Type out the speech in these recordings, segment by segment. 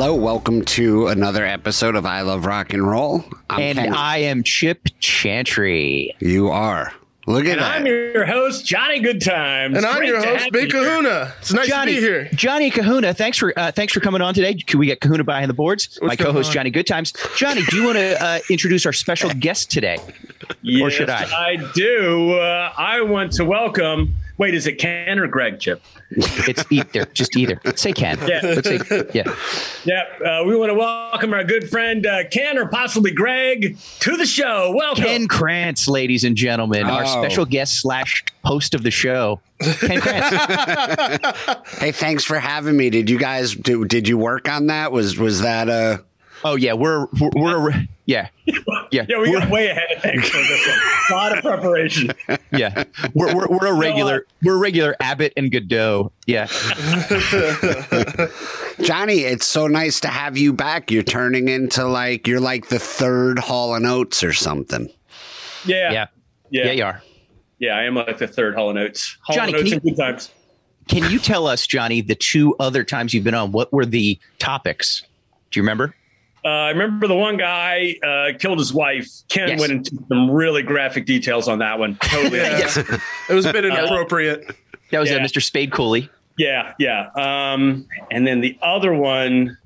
Hello, welcome to another episode of I Love Rock and Roll. I'm and Ken. I am Chip Chantry. you are. Look at And that. I'm your host, Johnny Goodtimes. And I'm your host, have Big you here. Kahuna. It's nice Johnny, to be here. Johnny Kahuna, thanks for uh, thanks for coming on today. Can we get Kahuna behind the boards? My What's going co-host on? Johnny Goodtimes. Johnny, do you want to uh, introduce our special guest today? Yes, Or should I? I do. Uh, I want to welcome. Wait, is it Ken or Greg, Chip? It's either, just either. Say Ken. Yeah. Let's say, yeah. Yep. Uh, we want to welcome our good friend uh, Ken or possibly Greg to the show. Welcome. Ken Krantz, ladies and gentlemen, our Oh. special guest slash host of the show. Ken Krantz. hey, thanks for having me. Did you guys do? Did you work on that? Was was that uh Oh yeah, we're we're, we're yeah. Yeah, yeah, we we're, got way ahead of things for this one. A lot of preparation. yeah. We're, we're, we're a regular we're a regular Abbott and Godot. Yeah. Johnny? It's so nice to have you back. You're turning into like you're like the third Hall and Oates or something. Yeah. Yeah. Yeah. Yeah, you are. Yeah, I am like the third Hall and Oates. Hall Johnny, and Oates can and good times. Can you tell us, Johnny, the two other times you've been on, what were the topics? Do you remember? Uh, I remember the one guy uh, killed his wife. Ken Yes. went into some really graphic details on that one. Totally. Yes. It was a bit inappropriate. That was uh, Yeah. Mr. Spade Cooley. Yeah, yeah. Um, and then the other one,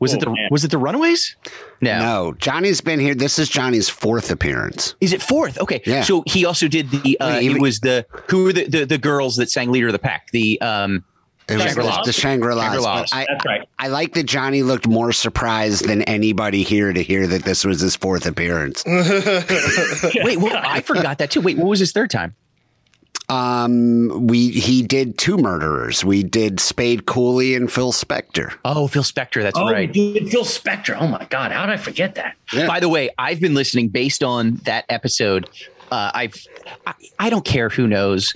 Was Oh, it the man. was it the Runaways? No. No, Johnny's been here. This is Johnny's fourth appearance. Is it fourth? Okay. Yeah. So he also did the uh Wait, even- it was the who were the, the the girls that sang Leader of the Pack. The um It was Shangri-Las? the, the Shangri-Las. Shangri-Las. I, that's right. I like that Johnny looked more surprised than anybody here to hear that this was his fourth appearance. wait, well I forgot that too. Wait, what was his third time? Um, we he did two murderers. We did Spade Cooley and Phil Spector. Oh, Phil Spector, that's Oh, right. we did Phil Spector. Oh my God, how did I forget that? Yeah. By the way, I've been listening based on that episode. Uh, I've I, I don't care who knows.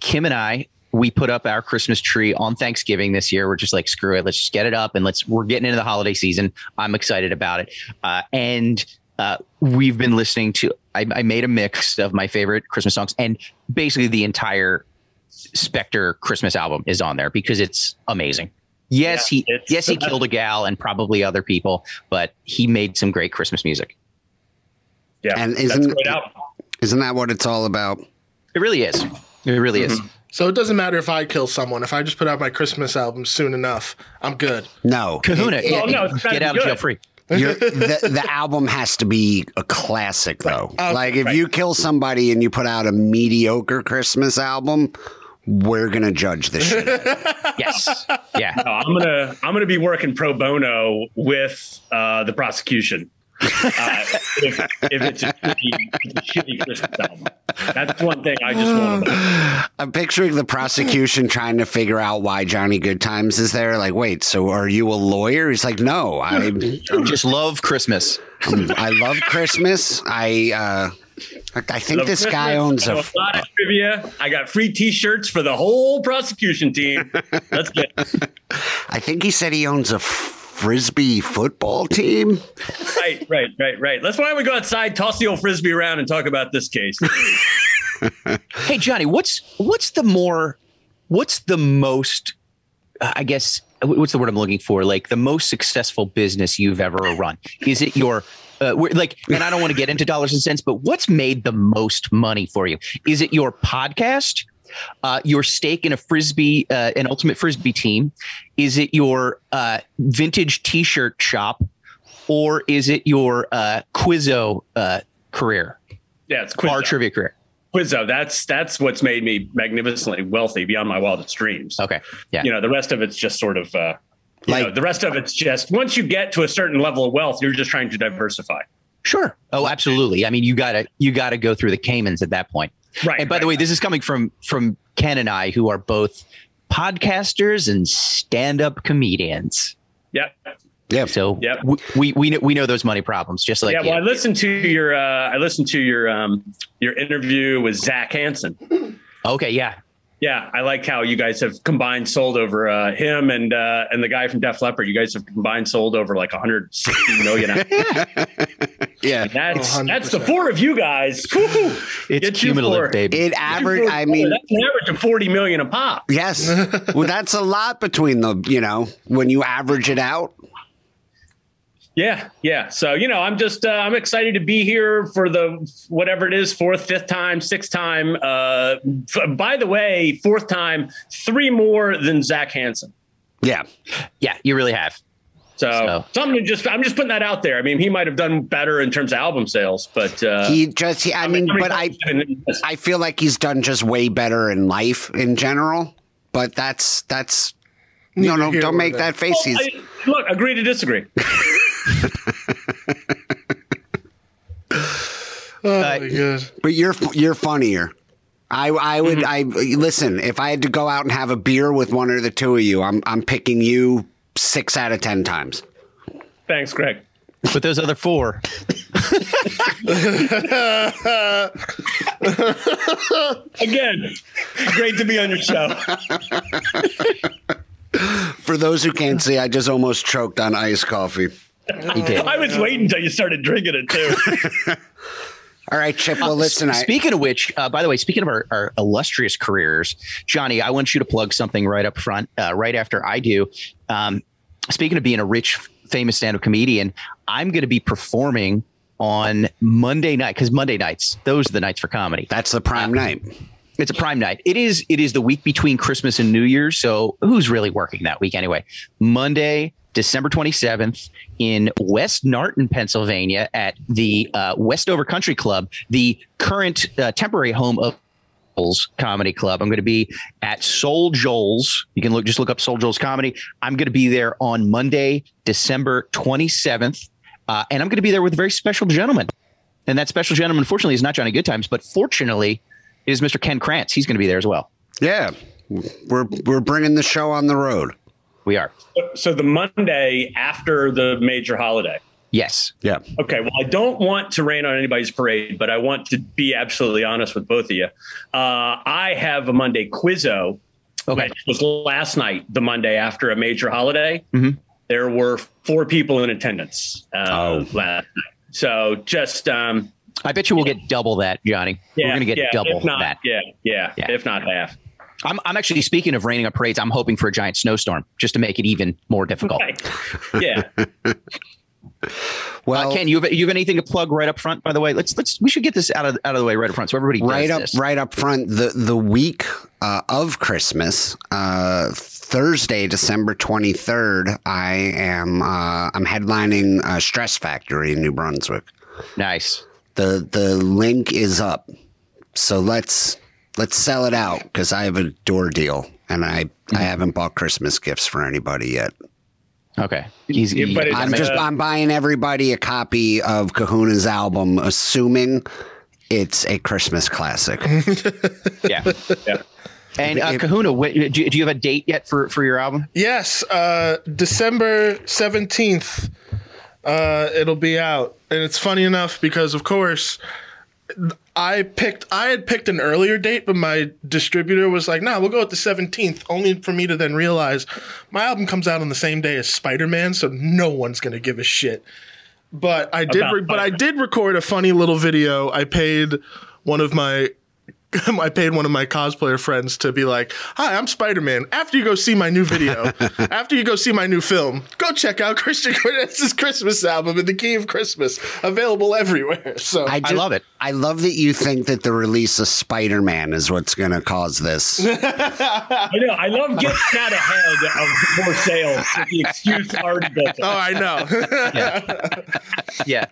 Kim and I we put up our Christmas tree on Thanksgiving this year. We're just like screw it, let's just get it up and let's we're getting into the holiday season. I'm excited about it, uh, and uh, we've been listening to. I, I made a mix of my favorite Christmas songs, and basically the entire Spector Christmas album is on there because it's amazing. Yes, Yeah, he yes he killed a gal and probably other people, but he made some great Christmas music. Yeah, And isn't- a great album. Isn't that what it's all about? It really is. It really is. So it doesn't matter if I kill someone. If I just put out my Christmas album soon enough, I'm good. No, Kahuna, It- it- yeah, Oh, no, get be out of jail free. the, the album has to be a classic, though. Uh, like if right. you kill somebody and you put out a mediocre Christmas album, we're gonna judge this shit. Yes. Yeah. No, I'm gonna I'm gonna be working pro bono with uh, the prosecution. Uh, if, if it's a shitty, it's a shitty Christmas album, that's one thing I just want to. I'm picturing the prosecution trying to figure out why Johnny Goodtimes is there. Like, wait, so are you a lawyer? He's like, no, I Just love Christmas. I love Christmas. I uh, I think Love this guy owns I a. a lot of trivia. I got free T-shirts for the whole prosecution team. Let's get I think he said he owns a frisbee football team. right, right, right, right. Let's why don't we go outside, toss the old frisbee around, and talk about this case. Hey Johnny, what's what's the more what's the most uh, I guess what's the word I'm looking for? Like the most successful business you've ever run. Is it your uh, we're- like, and I don't want to get into dollars and cents, but what's made the most money for you? Is it your podcast, uh, your stake in a frisbee, uh, an ultimate frisbee team? Is it your uh, vintage T-shirt shop, or is it your uh, Quizzo uh, career, Yeah, it's our Quizzo. trivia career? Quizzo. That's that's what's made me magnificently wealthy beyond my wildest dreams. Okay, yeah. You know, the rest of it's just sort of. Uh, you Like- know, the rest of it's just once you get to a certain level of wealth, you're just trying to diversify. Sure. Oh, absolutely. I mean, you gotta you gotta go through the Caymans at that point. Right. And by the way, this is coming from from Ken and I, who are both podcasters and stand up comedians. Yep. Yeah. So Yep. we, we we know we know those money problems just like yeah. you. Well, I listened to your uh, I listened to your um, your interview with Zac Hanson. okay. Yeah. Yeah, I like how you guys have combined sold over uh, him and uh, and the guy from Def Leppard. You guys have combined sold over like 160 million. Yeah. That's Oh, that's the four of you guys. Woo-hoo. It's Get cumulative, four. baby. It average. I mean, that's an average of forty million a pop. yes. Well, that's a lot between the. You know, when you average it out. Yeah, yeah. So you know, I'm just uh, I'm excited to be here for the whatever it is, fourth, fifth time, sixth time. Uh, f- by the way, fourth time, three more than Zac Hanson. Yeah. Yeah, you really have. So, So- something to just I'm just putting that out there. I mean, he might have done better in terms of album sales, but uh, He just. He, I mean, how many but I. times did it- I feel like he's done just way better in life in general. But that's that's. No, Neither no, here don't make there. that face. Well, He's, I- look, agree to disagree. Oh, Uh, my God. but you're you're funnier. I I would I listen if I had to go out and have a beer with one or the two of you. I'm I'm picking you six out of ten times. Thanks, Greg. But those other four, Again, great to be on your show. For those who can't see, I just almost choked on iced coffee. He did. I was waiting until you started drinking it too. All right, Chip. Well, listen. I, Speaking of which, uh, by the way, speaking of our, our illustrious careers, Johnny, I want you to plug something right up front, uh, right after I do. Um, speaking of being a rich, famous stand-up comedian, I'm going to be performing on Monday night because Monday nights, those are the nights for comedy. that's the prime night. It's a prime night. It is. It is the week between Christmas and New Year's. So who's really working that week anyway? Monday, December twenty seventh, in West Norriton, Pennsylvania, at the uh, Westover Country Club, the current uh, temporary home of Comedy Club. I'm going to be at Soul Joel's. You can look just look up Soul Joel's Comedy. I'm going to be there on Monday, December twenty seventh, uh, and I'm going to be there with a very special gentleman. And that special gentleman, unfortunately, is not Johnny Goodtimes, but fortunately, is Mr. Ken Krantz. He's going to be there as well. Yeah, we're we're bringing the show on the road. We are. so the Monday after the major holiday. Yes. Yeah. Okay, well, I don't want to rain on anybody's parade, but I want to be absolutely honest with both of you. Uh, I have a Monday quizzo, Okay. which was last night, the Monday after a major holiday. Mhm. There were four people in attendance uh, Oh. last night. So just, um, I bet you we'll get double that, Johnny. yeah, We're going to get yeah, double not, that. Yeah, yeah, Yeah. if not half. I'm, I'm actually speaking of raining on parades. I'm hoping for a giant snowstorm just to make it even more difficult. Right. Yeah. Well, uh, Ken, you have, you have anything to plug right up front? By the way, let's let's we should get this out of out of the way right up front so everybody does right up this. right up front the the week uh, of Christmas, uh, Thursday, December twenty third. I am uh, I'm headlining uh, Stress Factory in New Brunswick. Nice. The The link is up, so let's let's sell it out because I have a door deal and I I haven't bought Christmas gifts for anybody yet. Okay. He's, Yeah, but I'm just uh, I'm buying everybody a copy of Kahuna's album, assuming it's a Christmas classic. yeah. Yeah. And uh, Kahuna, wh- do, you- do you have a date yet for for your album? Yes, uh, December 17th, uh, it'll be out. And it's funny enough because, of course, I picked, I had picked an earlier date, but my distributor was like, nah, we'll go with the 17th, only for me to then realize my album comes out on the same day as Spider Man, so no one's going to give a shit. But I did, re- but I did record a funny little video. I paid one of my I paid one of my cosplayer friends to be like, "Hi, I'm Spider-Man. After you go see my new video, after you go see my new film, go check out Christian Cornelius' Christmas album and the Key of Christmas, available everywhere." So I, I love it. I love that you think that the release of Spider Man is what's going to cause this. I know. I love getting out ahead of more sales with the excuse already built Oh. I know. Yeah.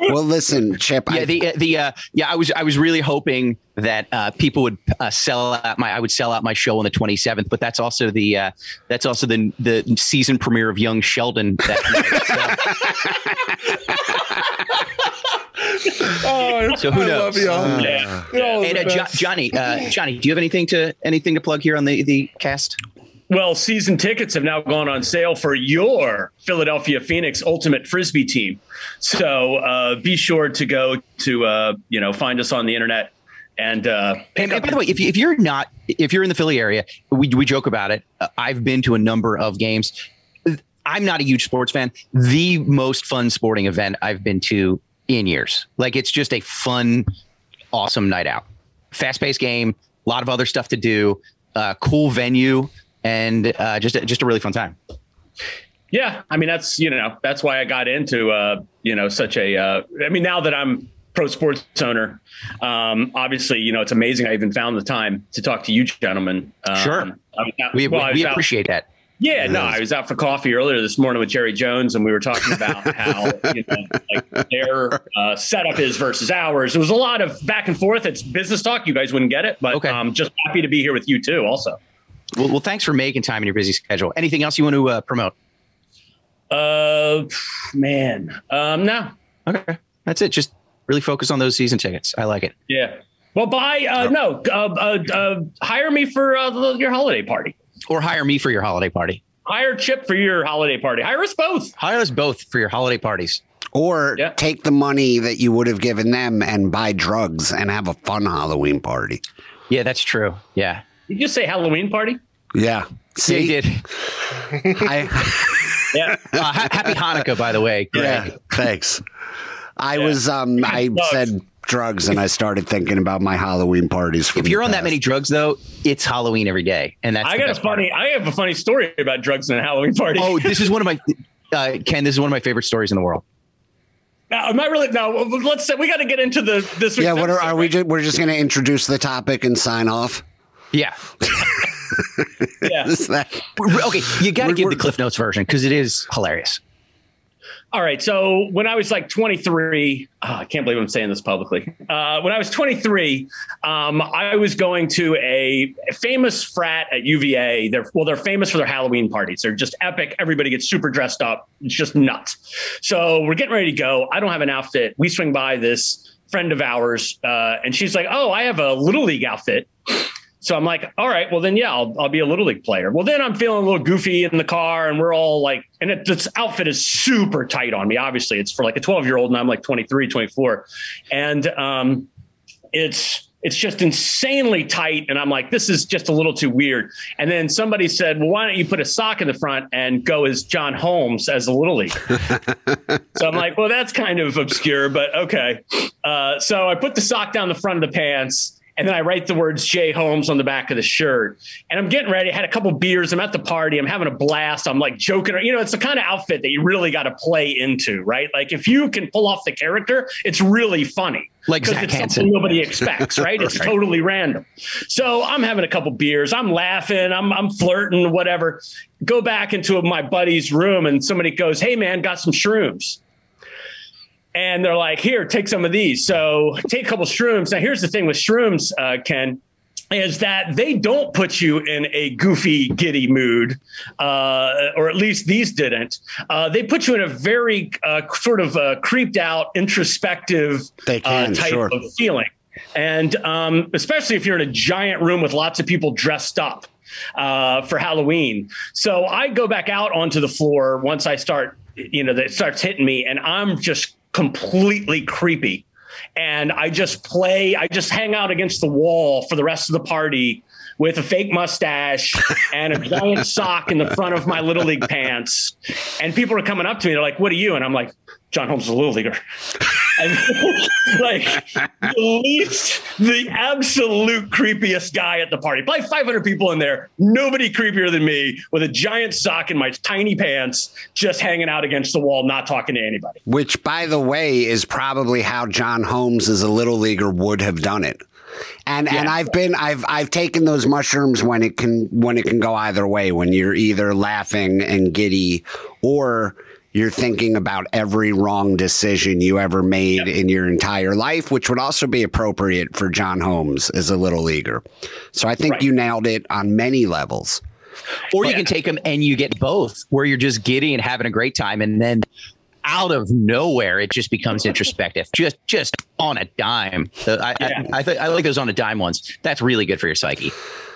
Well, listen, Chip. Yeah, I, the the uh, yeah, I was I was really hoping that uh, people would uh, sell out my I would sell out my show on the 27th, but that's also the uh, that's also the the season premiere of Young Sheldon. That Oh, So who I knows? love y'all. Yeah. And uh, jo- Johnny, uh, Johnny, do you have anything to anything to plug here on the the cast? Well, season tickets have now gone on sale for your Philadelphia Phoenix Ultimate Frisbee team. So uh, be sure to go to uh, you know find us on the internet and uh, And, and by the way, if, you, if you're not, if you're in the Philly area, we, we joke about it. Uh, I've been to a number of games. I'm not a huge sports fan. The most fun sporting event I've been to in years. Like it's just a fun, awesome night out. Fast paced game, a lot of other stuff to do, uh, cool venue, and uh, just just a really fun time. Yeah, I mean that's you know that's why I got into uh, you know such a. Uh, I mean now that I'm pro sports owner, um, obviously you know it's amazing I even found the time to talk to you gentlemen. Um, sure, we, well, we appreciate out, that. Yeah, no, I was out for coffee earlier this morning with Jerry Jones, and we were talking about how you know, like their uh, setup is versus ours. It was a lot of back and forth. It's business talk. You guys wouldn't get it, but okay. um, just happy to be here with you too. Also, well, well, thanks for making time in your busy schedule. Anything else you want to uh, promote? Uh, man, um, no. Okay, that's it. Just really focus on those season tickets. I like it. Yeah. Well, buy uh, no, uh, uh, uh, hire me for uh, your holiday party, or hire me for your holiday party. Hire Chip for your holiday party. Hire us both. Hire us both for your holiday parties. Or yeah. take the money that you would have given them and buy drugs and have a fun Halloween party. Yeah, that's true. Yeah. Did you say Halloween party? Yeah. See, yeah, did. I, yeah. Uh, happy Hanukkah, by the way. Greg. Yeah. Thanks. I yeah. was um I said drugs and I started thinking about my Halloween parties. If you're on that many drugs though, it's Halloween every day. And that's I got a funny part. I have a funny story about drugs and a Halloween party. Oh, this is one of my uh, Ken, this is one of my favorite stories in the world. Now, am I really? No, let's say we got to get into the this. Yeah, what are, are we? Just, we're just going to introduce the topic and sign off. Yeah. yeah. okay, you got to give the Cliff Notes version because it is hilarious. All right. So when I was like 23, oh, I can't believe I'm saying this publicly. Uh, when I was 23, um, I was going to a, a, famous frat at UVA. They're well, they're famous for their Halloween parties. They're just epic. Everybody gets super dressed up. It's just nuts. So we're getting ready to go. I don't have an outfit. We swing by this friend of ours, uh, and she's like, "Oh, I have a little league outfit." So I'm like, all right, well then, yeah, I'll, I'll be a little league player. Well, then I'm feeling a little goofy in the car, and we're all like, and it, this outfit is super tight on me. Obviously, it's for like a 12 year old, and I'm like 23, 24, and um, it's it's just insanely tight. And I'm like, this is just a little too weird. And then somebody said, well, why don't you put a sock in the front and go as John Holmes as a little league? so I'm like, well, that's kind of obscure, but okay. Uh, so I put the sock down the front of the pants and then I write the words Jay Holmes on the back of the shirt. And I'm getting ready. I had a couple beers. I'm at the party. I'm having a blast. I'm like joking. You know, it's the kind of outfit that you really got to play into, right? Like if you can pull off the character, it's really funny. Like Zach it's Hansen. something nobody expects, right? It's right. totally random. So I'm having a couple beers. I'm laughing. I'm I'm flirting, whatever. Go back into my buddy's room, and somebody goes, "Hey man, got some shrooms." And they're like, "Here, take some of these." So take a couple shrooms. Now, here's the thing with shrooms, uh, Ken, is that they don't put you in a goofy, giddy mood, uh, or at least these didn't. Uh, they put you in a very uh, sort of uh, creeped out, introspective uh, can, type sure. of feeling, and um, especially if you're in a giant room with lots of people dressed up. Uh, for Halloween. So I go back out onto the floor once I start, you know, that starts hitting me, and I'm just completely creepy. And I just play, I just hang out against the wall for the rest of the party with a fake mustache and a giant sock in the front of my little league pants. And people are coming up to me, they're like, What are you? And I'm like, John Holmes is a little leaguer. And like the least, the absolute creepiest guy at the party. Probably 500 people in there. Nobody creepier than me with a giant sock in my tiny pants, just hanging out against the wall, not talking to anybody. Which, by the way, is probably how John Holmes as a little leaguer would have done it. And yeah. and I've been I've I've taken those mushrooms when it can when it can go either way when you're either laughing and giddy or you're thinking about every wrong decision you ever made yep. in your entire life, which would also be appropriate for John Holmes as a little leaguer. So I think right. you nailed it on many levels. Or you can take them and you get both, where you're just giddy and having a great time, and then out of nowhere it just becomes introspective, just just on a dime. I yeah. I, I, th- I, like those on a dime ones. That's really good for your psyche.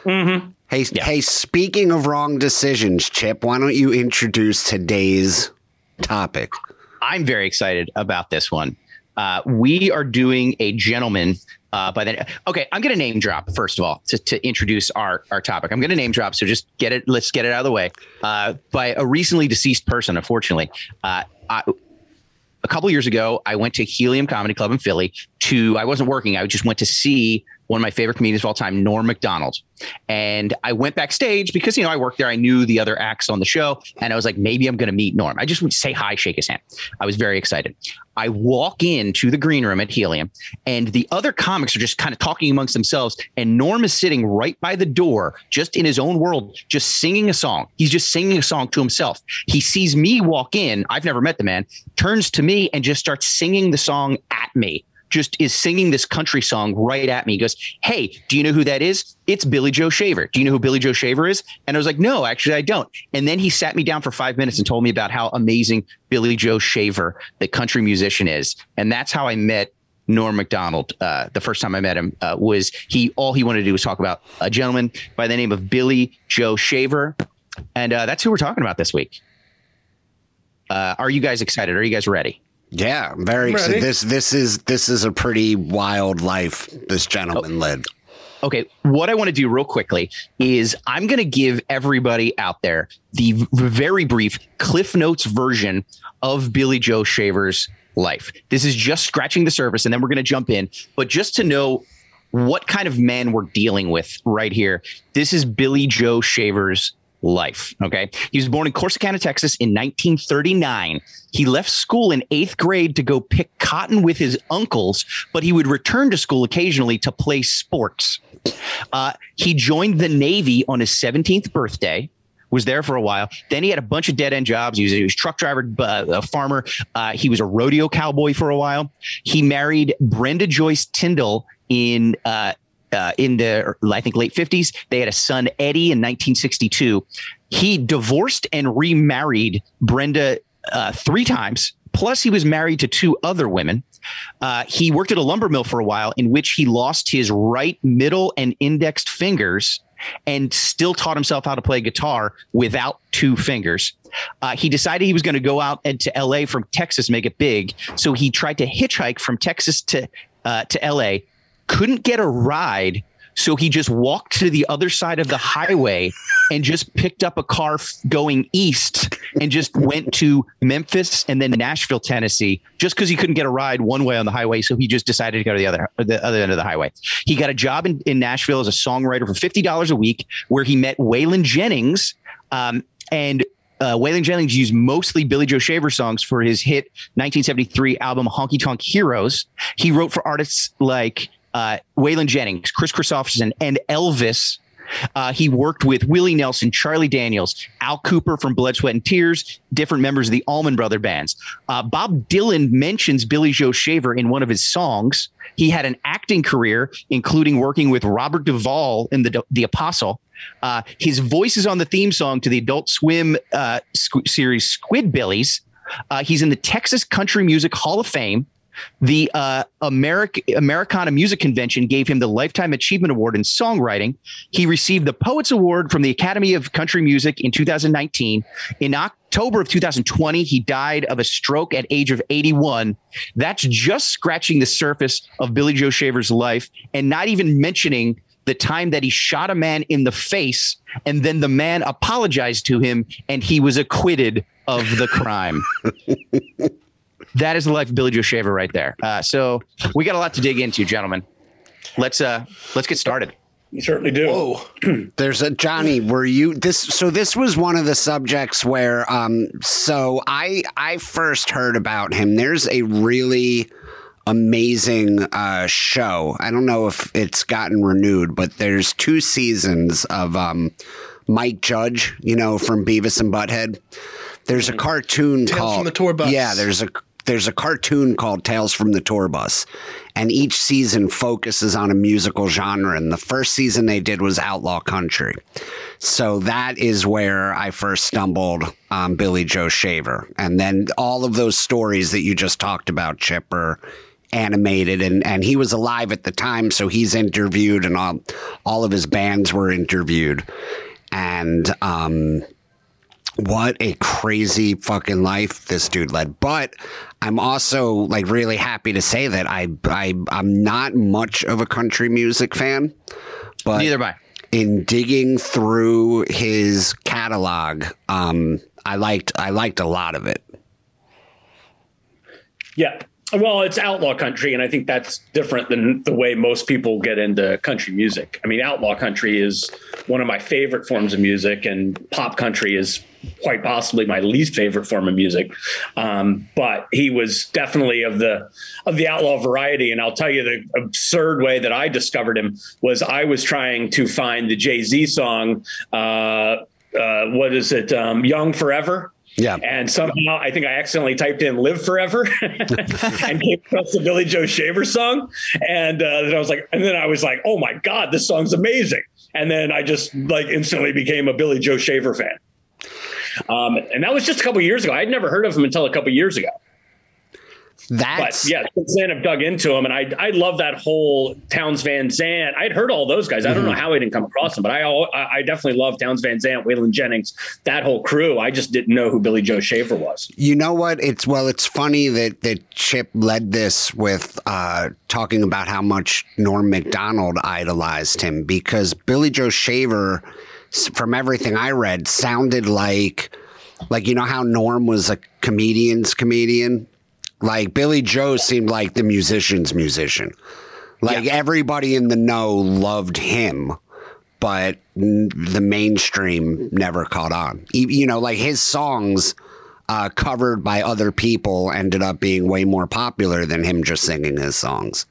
Mm-hmm. Hey, yeah. hey, speaking of wrong decisions, Chip, why don't you introduce today's topic. I'm very excited about this one. Uh, we are doing a gentleman uh, by then. Okay, I'm going to name drop first of all to, to introduce our our topic. I'm going to name drop, so just get it. Let's get it out of the way. Uh, by a recently deceased person, unfortunately. Uh, I, a couple years ago, I went to Helium Comedy Club in Philly. To I wasn't working; I just went to see one of my favorite comedians of all time, Norm Macdonald. And I went backstage because, you know, I worked there. I knew the other acts on the show. And I was like, maybe I'm going to meet Norm. I just would say hi, shake his hand. I was very excited. I walk into the green room at Helium, and the other comics are just kind of talking amongst themselves. And Norm is sitting right by the door, just in his own world, just singing a song. He's just singing a song to himself. He sees me walk in. I've never met the man, turns to me and just starts singing the song at me just is singing this country song right at me. He goes, Hey, do you know who that is? It's Billy Joe Shaver. Do you know who Billy Joe Shaver is? And I was like, No, actually, I don't. And then he sat me down for five minutes and told me about how amazing Billy Joe Shaver, the country musician, is. And that's how I met Norm Macdonald. Uh, the first time I met him uh, was he. All he wanted to do was talk about a gentleman by the name of Billy Joe Shaver, and uh, that's who we're talking about this week. Uh, are you guys excited? Are you guys ready? Yeah, I'm very excited. This this is this is a pretty wild life this gentleman oh. led. Okay, what I want to do real quickly is I'm going to give everybody out there the very brief Cliff Notes version of Billy Joe Shaver's life. This is just scratching the surface, and then we're going to jump in. But just to know what kind of man we're dealing with right here, this is Billy Joe Shaver's life. Okay. He was born in Corsicana, Texas in 1939. He left school in eighth grade to go pick cotton with his uncles, but he would return to school occasionally to play sports. Uh, he joined the Navy on his 17th birthday. Was there for a while. Then he had a bunch of dead end jobs. He was, he was truck driver, uh, a farmer. Uh, he was a rodeo cowboy for a while. He married Brenda Joyce Tyndall in uh, uh, in the I think late 50s. They had a son Eddie in 1962. He divorced and remarried Brenda uh, three times. Plus, he was married to two other women. Uh, he worked at a lumber mill for a while, in which he lost his right middle and indexed fingers and still taught himself how to play guitar without two fingers. Uh, he decided he was going to go out to LA from Texas, make it big. So he tried to hitchhike from Texas to uh, to LA couldn't get a ride. So he just walked to the other side of the highway and just picked up a car going east and just went to Memphis and then Nashville, Tennessee, just because he couldn't get a ride one way on the highway. So he just decided to go to the other the other end of the highway. He got a job in, in Nashville as a songwriter for fifty dollars a week, where he met Waylon Jennings. Um, and uh, Waylon Jennings used mostly Billy Joe Shaver songs for his hit 1973 album Honky Tonk Heroes. He wrote for artists like uh, Waylon Jennings, Kris Kristofferson, and Elvis. Uh, he worked with Willie Nelson, Charlie Daniels, Al Kooper from Blood, Sweat, and Tears, different members of the Allman Brother bands. Uh, Bob Dylan mentions Billy Joe Shaver in one of his songs. He had an acting career, including working with Robert Duvall in the the Apostle. Uh, his voice is on the theme song to the Adult Swim uh, squ- series Squidbillies. Uh, he's in the Texas Country Music Hall of Fame. The uh, American Americana Music Convention gave him the Lifetime Achievement Award in songwriting. He received the Poets Award from the Academy of Country Music in 2019. In October of 2020, he died of a stroke at age of 81. That's just scratching the surface of Billy Joe Shaver's life, and not even mentioning the time that he shot a man in the face and then the man apologized to him and he was acquitted of the crime. that is the life of Billy Joe Shaver right there. Uh, so we got a lot to dig into, gentlemen. Let's uh let's get started. You certainly do. Whoa. There's a Johnny. Were you this? So this was one of the subjects where, um, so I I first heard about him. There's a really amazing uh, show. I don't know if it's gotten renewed, but there's two seasons of um, Mike Judge. You know, from Beavis and Butthead. There's a cartoon Tales called from the Tour Bus. Yeah, there's a there's a cartoon called Tales from the Tour Bus, and each season focuses on a musical genre. And the first season they did was Outlaw Country. So that is where I first stumbled on Billy Joe Shaver. And then all of those stories that you just talked about, Chipper, animated and and he was alive at the time so he's interviewed and all all of his bands were interviewed and um what a crazy fucking life this dude led. But I'm also like really happy to say that I I I'm not much of a country music fan, but Neither am I. in digging through his catalog, um, I liked I liked a lot of it. Yeah. Well, it's outlaw country, and I think that's different than the way most people get into country music. I mean, outlaw country is one of my favorite forms of music, and pop country is quite possibly my least favorite form of music. Um, but he was definitely of the of the outlaw variety, and I'll tell you the absurd way that I discovered him was I was trying to find the Jay Z song. Uh, uh, what is it? Um, Young Forever. Yeah. And somehow I think I accidentally typed in live forever and came across the Billy Joe Shaver song. And uh, then I was like, and then I was like, oh my God, this song's amazing. And then I just like instantly became a Billy Joe Shaver fan. Um, and that was just a couple years ago. I'd never heard of him until a couple years ago. That's But yeah, since then I've dug into him, and I I love that whole Townes Van Zandt. I'd heard all those guys. I don't know how I didn't come across them, but I I definitely love Townes Van Zandt, Waylon Jennings, that whole crew. I just didn't know who Billy Joe Shaver was. You know what? It's well, it's funny that that Chip led this with uh, talking about how much Norm Macdonald idolized him because Billy Joe Shaver, from everything I read, sounded like like you know how Norm was a comedian's comedian. Like Billy Joe seemed like the musician's musician. Like everybody in the know loved him but n- the mainstream never caught on. You know, like his songs uh, covered by other people ended up being way more popular than him just singing his songs.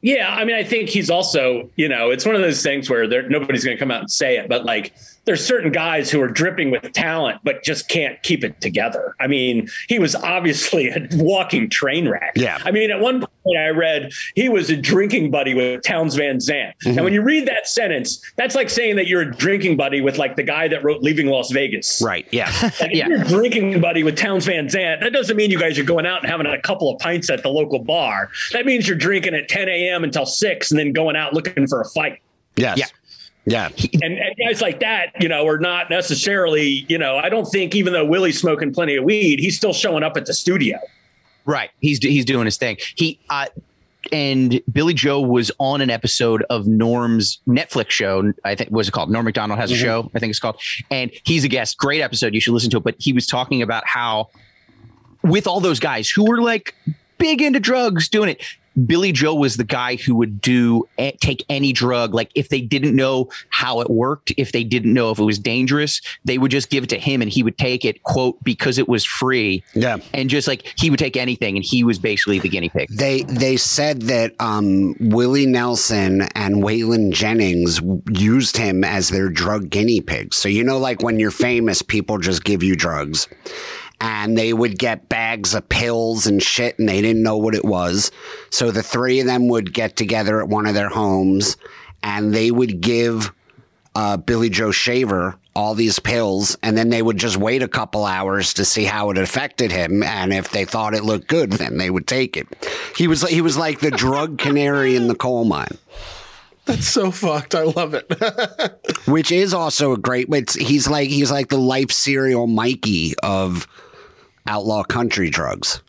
Yeah, I mean, I think he's also, you know, it's one of those things where there, nobody's going to come out and say it, but like there's certain guys who are dripping with talent, but just can't keep it together. I mean, he was obviously a walking train wreck. Yeah. I mean, at one point I read he was a drinking buddy with Townes Van Zandt. And mm-hmm. when you read that sentence, that's like saying that you're a drinking buddy with like the guy that wrote Leaving Las Vegas. Right. Yeah. Like, Yeah. you're a drinking buddy with Townes Van Zandt, that doesn't mean you guys are going out and having a couple of pints at the local bar. That means you're drinking at 10 a.m. until 6 and then going out looking for a fight. yes. Yeah. Yeah. And, and guys like that, you know, are not necessarily, you know, I don't think even though Willie's smoking plenty of weed, he's still showing up at the studio. Right. He's he's doing his thing. He uh, and Billy Joe was on an episode of Norm's Netflix show. I think was it called Norm Macdonald has a show. I think it's called, and he's a guest. Great episode. You should listen to it. But he was talking about how with all those guys who were like big into drugs, doing it. Billy Joe was the guy who would do take any drug. Like if they didn't know how it worked, if they didn't know if it was dangerous, they would just give it to him and he would take it, quote, because it was free Yeah. and just like he would take anything and he was basically the guinea pig They they said that um, Willie Nelson and Waylon Jennings used him as their drug guinea pigs. So you know, like when you're famous, people just give you drugs, and they would get bags of pills and shit, and they didn't know what it was. So the three of them would get together at one of their homes, and they would give uh, Billy Joe Shaver all these pills, and then they would just wait a couple hours to see how it affected him, and if they thought it looked good, then they would take it. He was he was like the drug canary in the coal mine, That's so fucked. I love it. which is also a great. It's, he's like he's like the Life cereal Mikey of outlaw country drugs.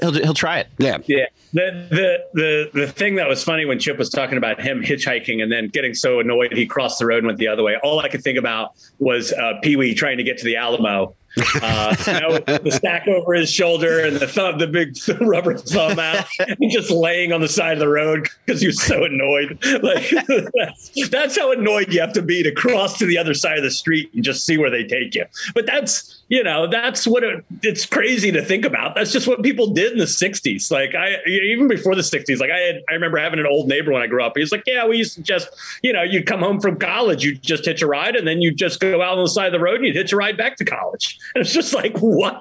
he'll, he'll try it Yeah, Yeah. The, the the the thing that was funny when Chip was talking about him hitchhiking and then getting so annoyed he crossed the road and went the other way. All I could think about was uh, Pee Wee trying to get to the Alamo. Uh, you know, the stack over his shoulder and the thumb, the big rubber thumb out, and just laying on the side of the road because he was so annoyed. Like that's, that's how annoyed you have to be to cross to the other side of the street and just see where they take you. But that's you know that's what it, it's crazy to think about. That's just what people did in the '60s. Like I even before the '60s. Like I had I remember having an old neighbor when I grew up. he's like, yeah, we used to just you know you'd come home from college, you'd just hitch a ride, and then you'd just go out on the side of the road and you'd hitch a ride back to college. And it's just like what?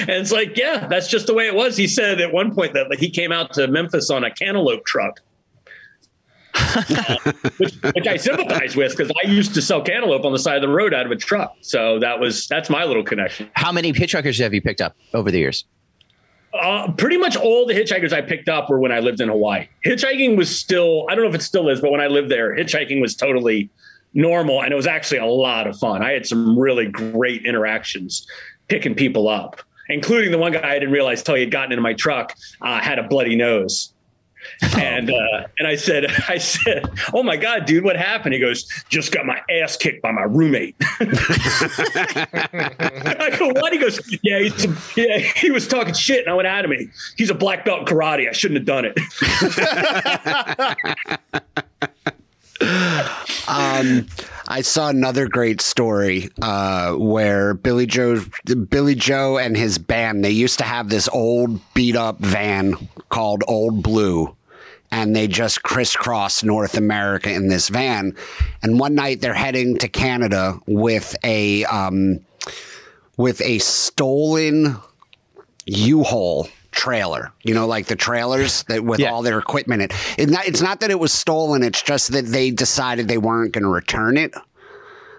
And it's like yeah, that's just the way it was. He said at one point that like, he came out to Memphis on a cantaloupe truck. Which, which I sympathize with because I used to sell cantaloupe on the side of the road out of a truck. So that was that's my little connection. how many hitchhikers have you picked up over the years Uh, pretty much all the hitchhikers I picked up were when I lived in Hawaii. Hitchhiking was still I don't know if it still is, but when I lived there, hitchhiking was totally normal, and it was actually a lot of fun. I had some really great interactions picking people up, including the one guy I didn't realize till he had gotten into my truck uh, had a bloody nose. and uh, and I said, I said, oh my god, dude, what happened? He goes, just got my ass kicked by my roommate. I go, what? He goes, yeah, he's a, yeah, he was talking shit, and I went out of me. He's a black belt in karate. I shouldn't have done it. um, I saw another great story uh, where Billy Joe, Billy Joe, and his band they used to have this old beat up van called Old Blue, and they just crisscrossed North America in this van. And one night they're heading to Canada with a um, with a stolen U-Haul trailer. You know, like the trailers that with yeah. all their equipment in. It, not, it's not that it was stolen. It's just that they decided they weren't going to return it.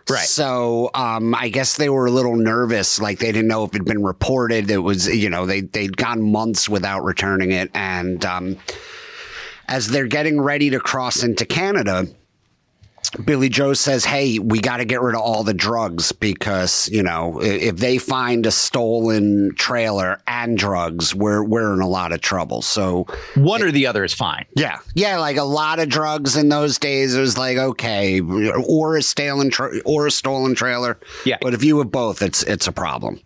Right. So um, I guess they were a little nervous, like they didn't know if it had been reported. It was, you know, they they'd gone months without returning it, and um, as they're getting ready to cross into Canada, Billy Joe says, "Hey, we got to get rid of all the drugs because you know if they find a stolen trailer and drugs, we're we're in a lot of trouble." So one or the other is fine. Yeah, yeah, like a lot of drugs in those days. It was like okay, or a stolen tra- or a stolen trailer. Yeah, but if you have both, it's it's a problem.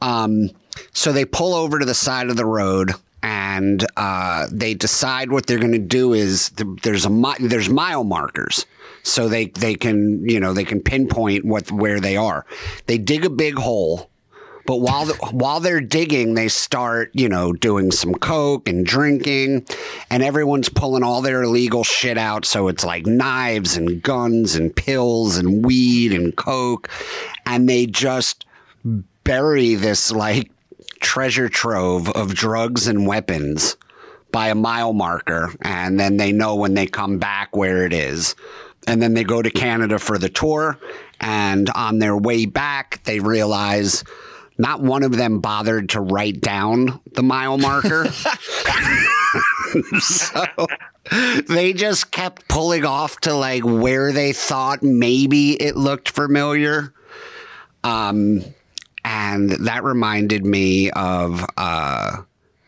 Um, so they pull over to the side of the road and uh, they decide what they're going to do is there's a there's mile markers. So they they can you know they can pinpoint what where they are. They dig a big hole but while the, while they're digging they start you know doing some coke and drinking and everyone's pulling all their illegal shit out. So it's like knives and guns and pills and weed and coke and they just bury this like treasure trove of drugs and weapons by a mile marker, and then they know when they come back where it is. And then they go to Canada for the tour, and on their way back, they realize not one of them bothered to write down the mile marker. so they just kept pulling off to like where they thought maybe it looked familiar. Um, and that reminded me of uh,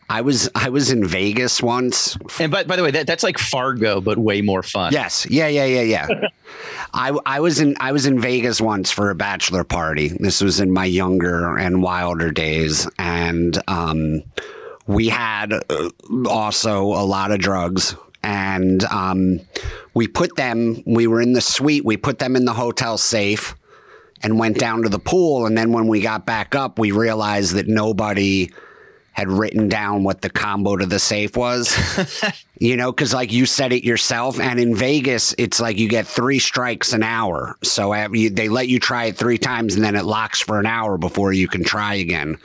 I was I was in Vegas once. And by, by the way, that, that's like Fargo, but way more fun. Yes. Yeah. Yeah. Yeah. Yeah. I, I was in I was in Vegas once for a bachelor party. This was in my younger and wilder days, and um, we had uh, also a lot of drugs. And um, we put them. We were in the suite. We put them in the hotel safe and went down to the pool. And then when we got back up, we realized that nobody had written down what the combo to the safe was. you know, because like you said it yourself, and in Vegas, it's like you get three strikes an hour. So they let you try it three times, and then it locks for an hour before you can try again.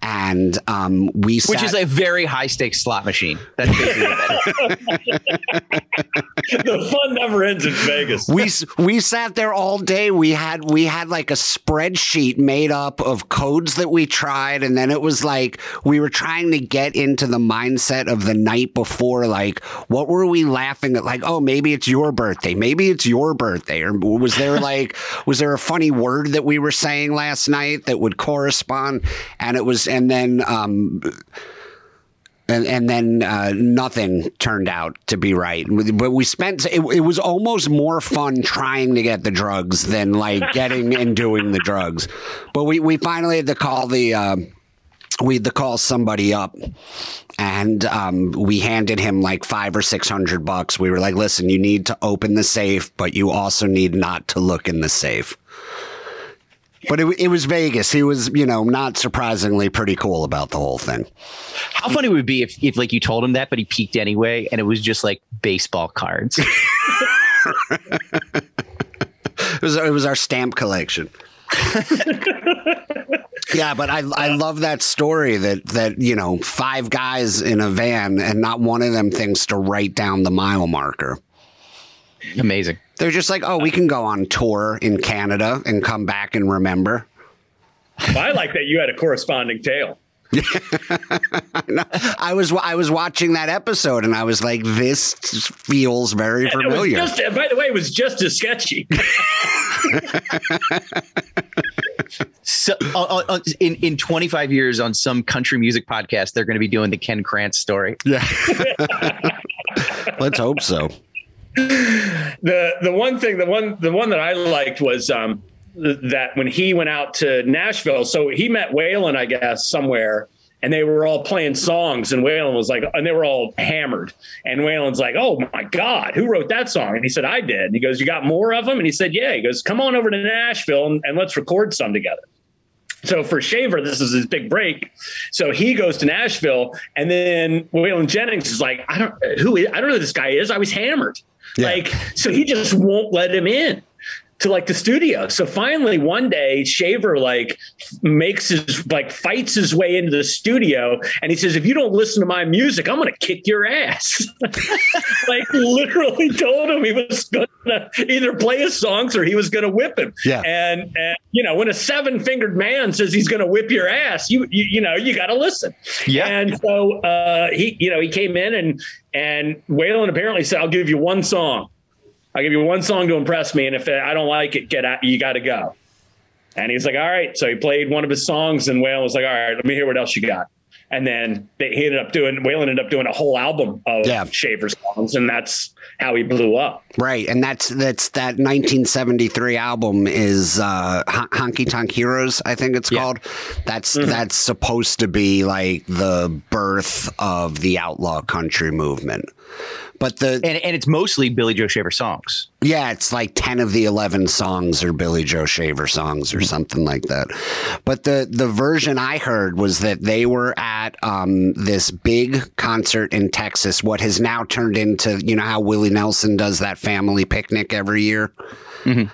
And um, we, sat- which is a very high stakes slot machine. That's basically the fun never ends in Vegas. we we sat there all day. We had we had like a spreadsheet made up of codes that we tried, and then it was like we we were trying to get into the mindset of the night before. Like, what were we laughing at? Like, oh, maybe it's your birthday. Maybe it's your birthday. Or was there like, was there a funny word that we were saying last night that would correspond? And it was, and then, um, and, and then uh, nothing turned out to be right. But we spent it, it, was almost more fun trying to get the drugs than like getting and doing the drugs. But we, we finally had to call the uh, we had to call somebody up and um, we handed him like five or six hundred bucks. We were like, listen, you need to open the safe, but you also need not to look in the safe. But it, it was Vegas. He was, you know, not surprisingly pretty cool about the whole thing. How funny would it be if, if like you told him that, but he peeked anyway, and it was just like baseball cards. it was it was our stamp collection. yeah, but I I love that story that that you know five guys in a van and not one of them thinks to write down the mile marker. Amazing. They're just like, oh, we can go on tour in Canada and come back and remember. I like that you had a corresponding tale. I was I was watching that episode and I was like, this feels very And familiar. just, by the way, it was just as sketchy. So, uh, uh, uh, in in 25 years, on some country music podcast, they're going to be doing the Ken Krantz story. yeah. Let's hope so. the the one thing the one the one that I liked was um th- that when he went out to Nashville, so he met Waylon, I guess, somewhere, and they were all playing songs, and Waylon was like, and they were all hammered, and Waylon's like, oh my god, who wrote that song? And he said, I did. And he goes, you got more of them? And he said, yeah. He goes, come on over to Nashville and, and let's record some together. So for Shaver, this is his big break. So he goes to Nashville, and then Waylon Jennings is like, I don't who is, I don't know who this guy is. I was hammered. Yeah. Like, so he just won't let him in to like the studio. So finally one day Shaver like makes his like fights his way into the studio and he says, if you don't listen to my music, I'm gonna kick your ass. like literally told him he was gonna either play his songs or he was gonna whip him. Yeah. And, and you know, when a seven fingered man says he's gonna whip your ass, you you, you know, you gotta listen. Yeah. And so uh, he, you know, he came in and and Waylon apparently said, "I'll give you one song. I'll give you one song to impress me, and if I don't like it, get out. You got to go." And he's like, "All right." So he played one of his songs, and Waylon was like, "All right, let me hear what else you got." And then they, he ended up doing. Waylon ended up doing a whole album of Yeah. Shaver songs, and that's how he blew up. Right, and that's that's that 1973 album is uh, Honky Tonk Heroes, I think it's Yeah. called. That's that's supposed to be like the birth of the outlaw country movement. But the And, and it's mostly Billy Joe Shaver songs. yeah, it's like 10 of the 11 songs are Billy Joe Shaver songs or something like that. But the, the version I heard was that they were at um, this big concert in Texas, what has now turned into, you know, how Willie Nelson does that family picnic every year.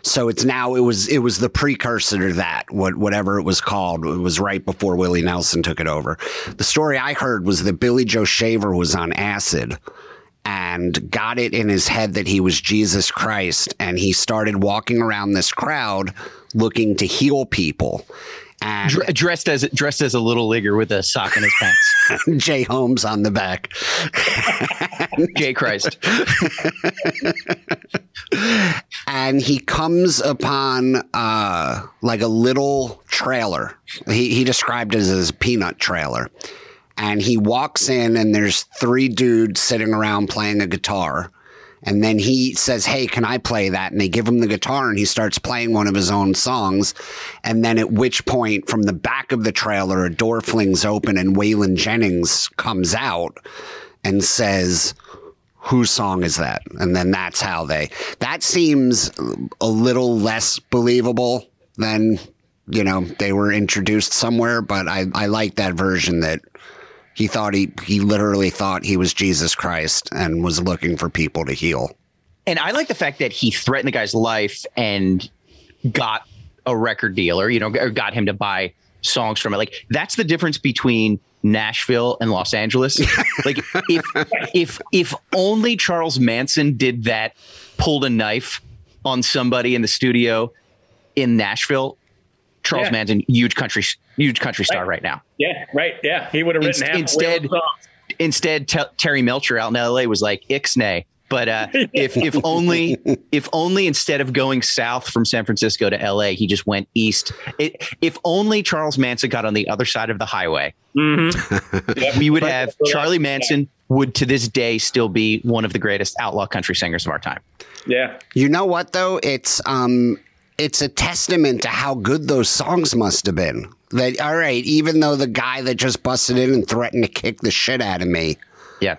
So it's now it was it was the precursor to that what whatever it was called it was right before Willie Nelson took it over. The story I heard was that Billy Joe Shaver was on acid and got it in his head that he was Jesus Christ. And he started walking around this crowd looking to heal people. And Dr- dressed as dressed as a little leaguer with a sock in his pants. Jay Holmes on the back. Jay Christ. and he comes upon uh, like a little trailer. He, he described it as his peanut trailer. And he walks in, and there's three dudes sitting around playing a guitar. And then he says, Hey, can I play that? And they give him the guitar, and he starts playing one of his own songs. And then at which point, from the back of the trailer, a door flings open, and Waylon Jennings comes out and says, whose song is that? And then that's how they. That seems a little less believable than you know they were introduced somewhere. But I I like that version that he thought he he literally thought he was Jesus Christ and was looking for people to heal. And I like the fact that he threatened the guy's life and got a record deal or, you know, or got him to buy songs from it. Like that's the difference between Nashville and Los Angeles. like if if if only Charles Manson did that, pulled a knife on somebody in the studio in Nashville, Charles Yeah. Manson, huge country huge country star right now. Yeah, right. Yeah, he would have written Inst- half instead- songs. instead Te- Terry Melcher out in LA was like Ixnay. But uh, if if only if only instead of going south from San Francisco to LA, he just went east. It, if only Charles Manson got on the other side of the highway, Mhm. we would have Charlie Manson would to this day still be one of the greatest outlaw country singers of our time. Yeah. You know what though? It's um it's a testament to how good those songs must have been. That all right, even though the guy that just busted in and threatened to kick the shit out of me, Yeah.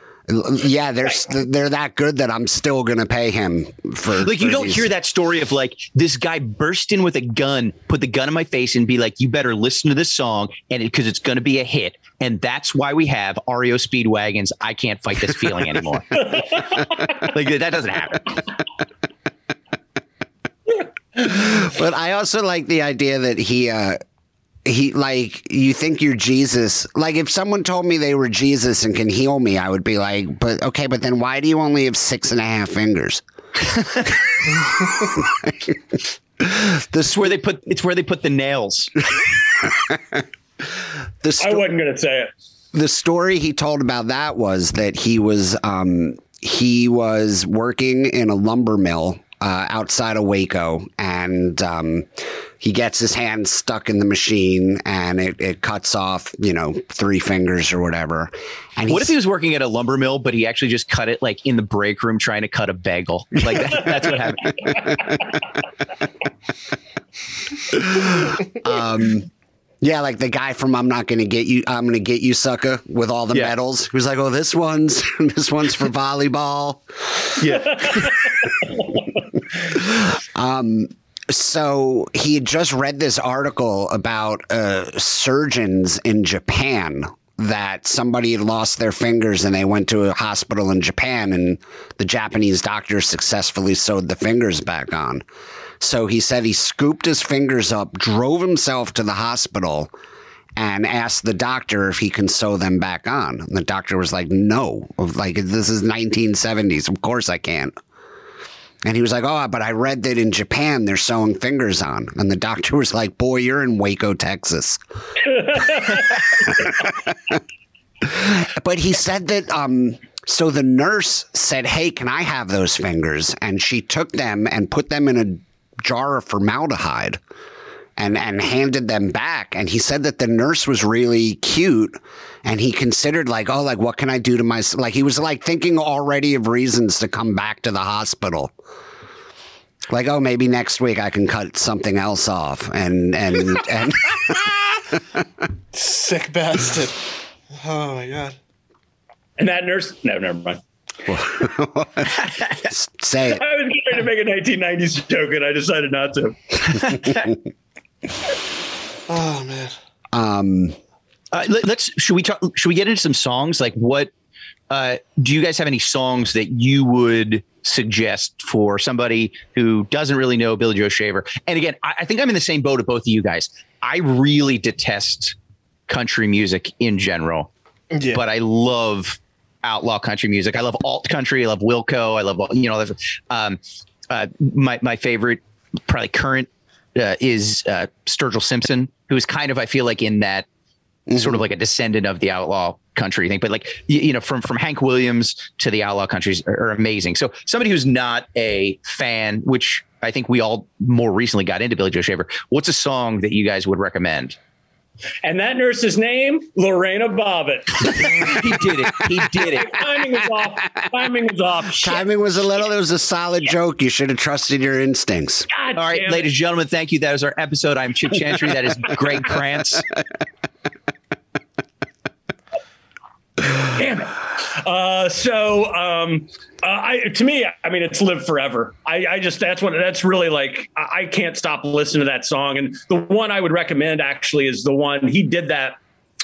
yeah, they're they're that good that I'm still gonna pay him for. Like you for don't these- hear that story of like this guy burst in with a gun, put the gun in my face, and be like, "You better listen to this song," and because it's going to be a hit, and that's why we have REO Speedwagons. I can't fight this feeling anymore. like that doesn't happen. But I also like the idea that he uh he like you think you're Jesus. Like if someone told me they were Jesus and can heal me, I would be like, but okay, but then why do you only have six and a half fingers? It's where they put it's where they put the nails. the I wasn't going to say it. the story he told about that was that he was um, he was working in a lumber mill uh, outside of Waco, and um, he gets his hand stuck in the machine, and it, it cuts off, you know, three fingers or whatever. And What if he was working at a lumber mill, but he actually just cut it like in the break room trying to cut a bagel? Like that, that's what happened. um, yeah, like the guy from "I'm not gonna get you, I'm gonna get you, sucker," with all the Yeah. medals. He was like, "Oh, this one's this one's for volleyball." Yeah. Um, so he had just read this article about uh, surgeons in Japan that somebody had lost their fingers and they went to a hospital in Japan and the Japanese doctor successfully sewed the fingers back on. So he said he scooped his fingers up, drove himself to the hospital, and asked the doctor if he can sew them back on. And the doctor was like, "No, like this is 1970s. Of course I can't." And he was like, "Oh, but I read that in Japan they're sewing fingers on." And the doctor was like, "Boy, you're in Waco, Texas." but he said that um so the nurse said, "Hey, can I have those fingers?" And she took them and put them in a jar of formaldehyde and and handed them back and he said that the nurse was really cute and he considered like oh like what can i do to my like he was like thinking already of reasons to come back to the hospital like oh maybe next week i can cut something else off and and and Sick bastard. Oh my god. And that nurse, no, never mind. say it I was trying to make a 1990s joke and I decided not to. Oh man. um Uh, let, us should we talk? Should we get into some songs? Like what? Uh, do you guys have any songs that you would suggest for somebody who doesn't really know Billy Joe Shaver? And again, I, I think I'm in the same boat of both of you guys. I really detest country music in general, Yeah. but I love outlaw country music. I love alt country. I love Wilco. I love you know. Um, uh, my my favorite, probably current, uh, is uh, Sturgill Simpson, who is kind of I feel like in that sort of like a descendant of the outlaw country thing. But like you, you know, from from Hank Williams to the outlaw countries are, are amazing. So somebody who's not a fan, which I think we all more recently got into Billy Joe Shaver. What's a song that you guys would recommend? And that nurse's name, Lorena Bobbitt. He did it. He did it. Timing was off. Timing was off. Shit. timing was a little it was a solid joke you should have trusted your instincts God All right, damn ladies and gentlemen, thank you. That is our episode. I'm Chip Chantry. That is Greg Krantz. Damn it. Uh, so, um, uh, I, to me, I mean, it's live forever. I, I just, that's what, that's really like, I, I can't stop listening to that song. And the one I would recommend actually is the one he did that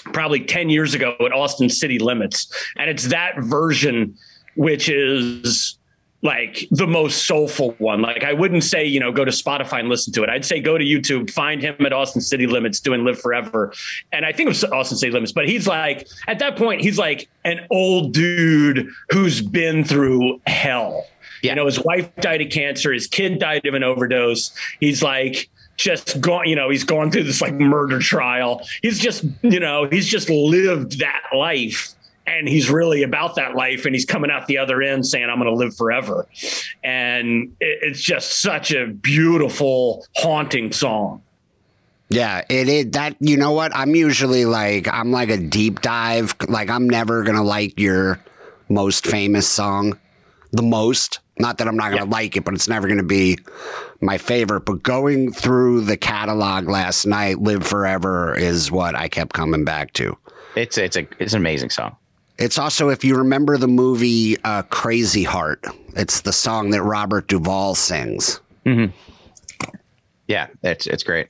probably 10 years ago at Austin City Limits. And it's that version, which is like the most soulful one. Like I wouldn't say, you know, go to Spotify and listen to it. I'd say go to YouTube, find him at Austin City Limits doing Live Forever. And I think it was Austin City Limits, but he's like, at that point, he's like an old dude who's been through hell. Yeah. You know, his wife died of cancer, his kid died of an overdose. He's like, just gone, you know, he's gone through this like murder trial. He's just, you know, he's just lived that life and he's really about that life and he's coming out the other end saying i'm going to live forever and it, it's just such a beautiful haunting song Yeah, it is that you know what? I'm usually like I'm like a deep dive. Like I'm never gonna like your most famous song the most. Not that I'm not gonna like it, but it's never gonna be my favorite. But going through the catalog last night, Live Forever is what I kept coming back to. It's it's a it's an amazing song. It's also if you remember the movie uh, Crazy Heart, it's the song that Robert Duvall sings. Yeah, it's it's great.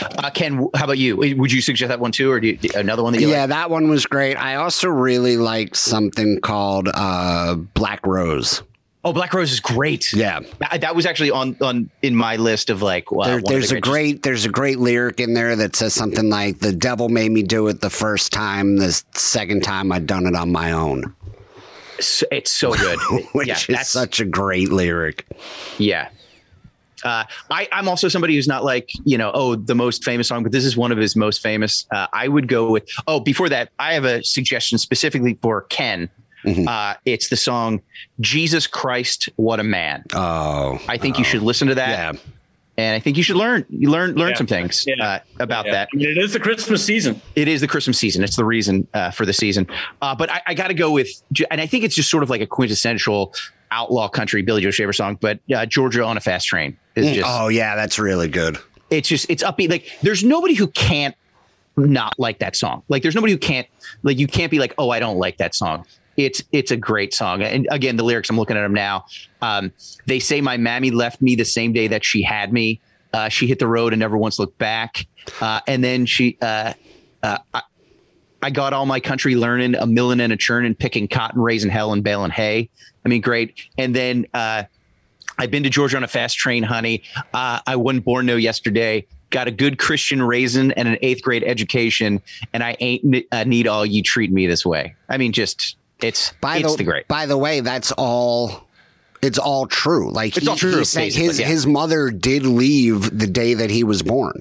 Uh, Ken, how about you? Would you suggest that one too, or do you, another one that you Yeah, like? that one was great. I also really like something called uh, Black Rose. Oh, Black Rose is great. Yeah, That, that was actually on on in my list of like. There, of the there's a great there's a great lyric in there that says something like "The devil made me do it the first time. The second time I'd done it on my own," It's, it's so good. which yeah, is that's such a great lyric. yeah. Uh, I, I'm also somebody who's not like, you know, oh, the most famous song, but this is one of his most famous. Uh, I would go with, oh, before that, I have a suggestion specifically for Ken. Mm-hmm. Uh, it's the song Jesus Christ, What a Man. Oh, I think you should listen to that. yeah. And I think you should learn, you learn, learn Yeah. some things Yeah. uh, about Yeah. that. I mean, it is the Christmas season. It is the Christmas season. It's the reason uh, for the season. Uh, but I, I got to go with, and I think it's just sort of like a quintessential outlaw country Billy Joe Shaver song. But uh, Georgia on a Fast Train is just, Oh yeah, that's really good. it's just, it's upbeat. Like there's nobody who can't not like that song. Like there's nobody who can't, like you can't be like, oh, I don't like that song. It's it's a great song. And again, the lyrics, I'm looking at them now. Um, they say my mammy left me the same day that she had me. Uh, she hit the road and never once looked back. Uh, and then she, uh, uh, I, I got all my country learning, a millin and a churning, picking cotton, raising hell, and baling hay. I mean, great. And then uh, I've been to Georgia on a fast train, honey. Uh, I wasn't born no yesterday. Got a good Christian raisin and an eighth grade education, and I ain't need all you treat me this way. I mean, just it's By it's the, the great. By the way, that's all. It's all true. Like It's he, all true, he said his yeah. his mother did leave the day that he was born.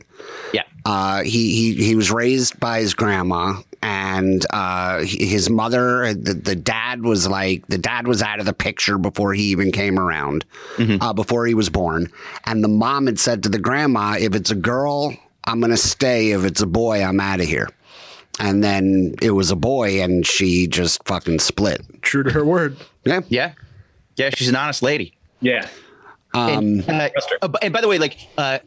Yeah, Uh, he he he was raised by his grandma, and uh, his mother. The, the dad was like the dad was out of the picture before he even came around, uh, before he was born. And the mom had said to the grandma, "If it's a girl, I'm gonna stay. If it's a boy, I'm out of here." And then it was a boy, and she just fucking split. True to her word. Yeah. yeah, yeah. She's an honest lady. Yeah. And, Um, uh, uh, and by the way, like uh,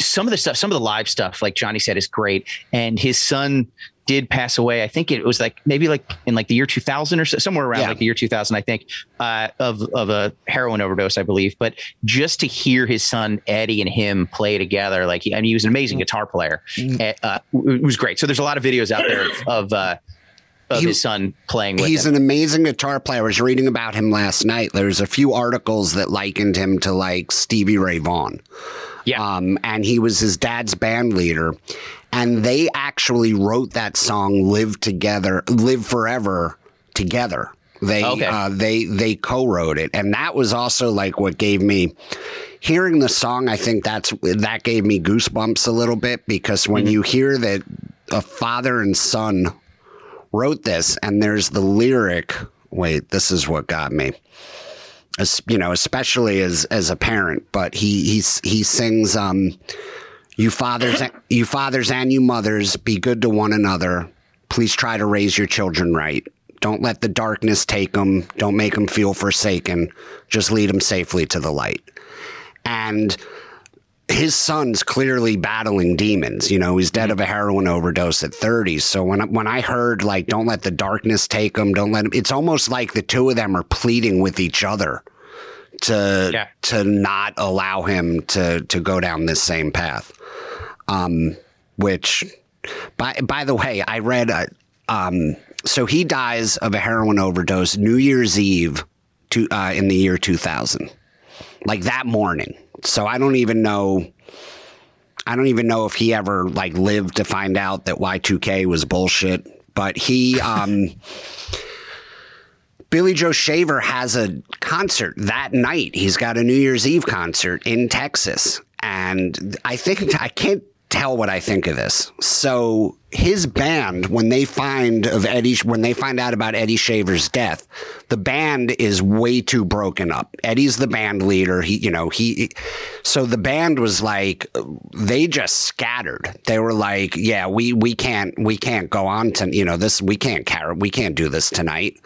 some of the stuff, some of the live stuff, like Johnny said, is great. And his son did pass away. I think it was like maybe like in like the year 2000 or so, somewhere around Yeah. like the year 2000, I think, uh, of of a heroin overdose, I believe. But just to hear his son Eddie and him play together, like he, I mean, he was an amazing guitar player. Uh, uh, it was great. So there's a lot of videos out there of. Uh, of He- his son playing with He's him. an amazing guitar player. I was reading about him last night. There's a few articles that likened him to like Stevie Ray Vaughan. yeah, Um, and he was his dad's band leader. And they actually wrote that song "Live Together, Live Forever" together. They Okay. uh, they they co-wrote it, and that was also like what gave me hearing the song. I think that's that gave me goosebumps a little bit because when you hear that a father and son wrote this, and there's the lyric. Wait, this is what got me. As, you know, especially as as a parent, but he he's he sings um you fathers you fathers and you mothers be good to one another. Please try to raise your children right. Don't let the darkness take them. Don't make them feel forsaken. Just lead them safely to the light. And his son's clearly battling demons. You know, he's dead of a heroin overdose at 30. So when I, when I heard like, don't let the darkness take him, don't let him, it's almost like the two of them are pleading with each other to Yeah. to not allow him to to go down this same path. Um, which, by by the way, I read. Uh, um, so he dies of a heroin overdose New Year's Eve, to uh, in the year 2000 like that morning. So I don't even know. I don't even know if he ever like lived to find out that Y2K was bullshit. But he, um, Billy Joe Shaver has a concert that night. He's got a New Year's Eve concert in Texas. And I think, I can't tell what I think of this. So his band, when they find of Eddie, when they find out about Eddie Shaver's death, the band is way too broken up. Eddie's the band leader. He, you know, he, so the band was like, they just scattered. They were like, yeah, we, we can't, we can't go on to, you know, this, we can't carry, we can't do this tonight.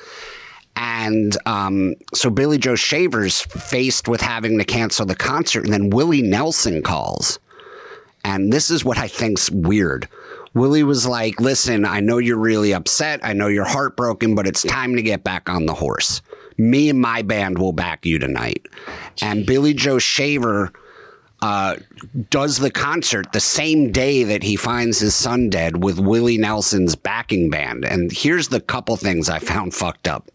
And um, so Billy Joe Shaver's faced with having to cancel the concert, and then Willie Nelson calls. And this is what I think's weird. Willie was like, "Listen, I know you're really upset. I know you're heartbroken, but it's time to get back on the horse. Me and my band will back you tonight." And Billy Joe Shaver uh, does the concert the same day that he finds his son dead with Willie Nelson's backing band. And here's the couple things I found fucked up.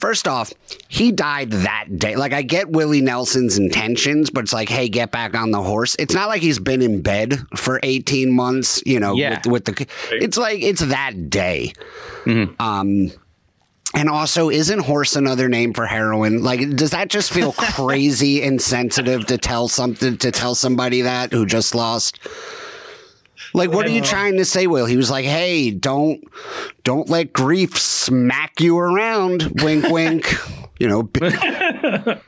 First off, he died that day. Like, I get Willie Nelson's intentions, but it's like, hey, get back on the horse. It's not like he's been in bed for 18 months, you know, Yeah. with, with the. It's like, it's that day. Um, And also, isn't horse another name for heroin? Like, does that just feel crazy insensitive to tell something to tell somebody that who just lost? Like, what are you trying to say, Will? He was like, "Hey, don't, don't let grief smack you around." Wink, wink. You know, be,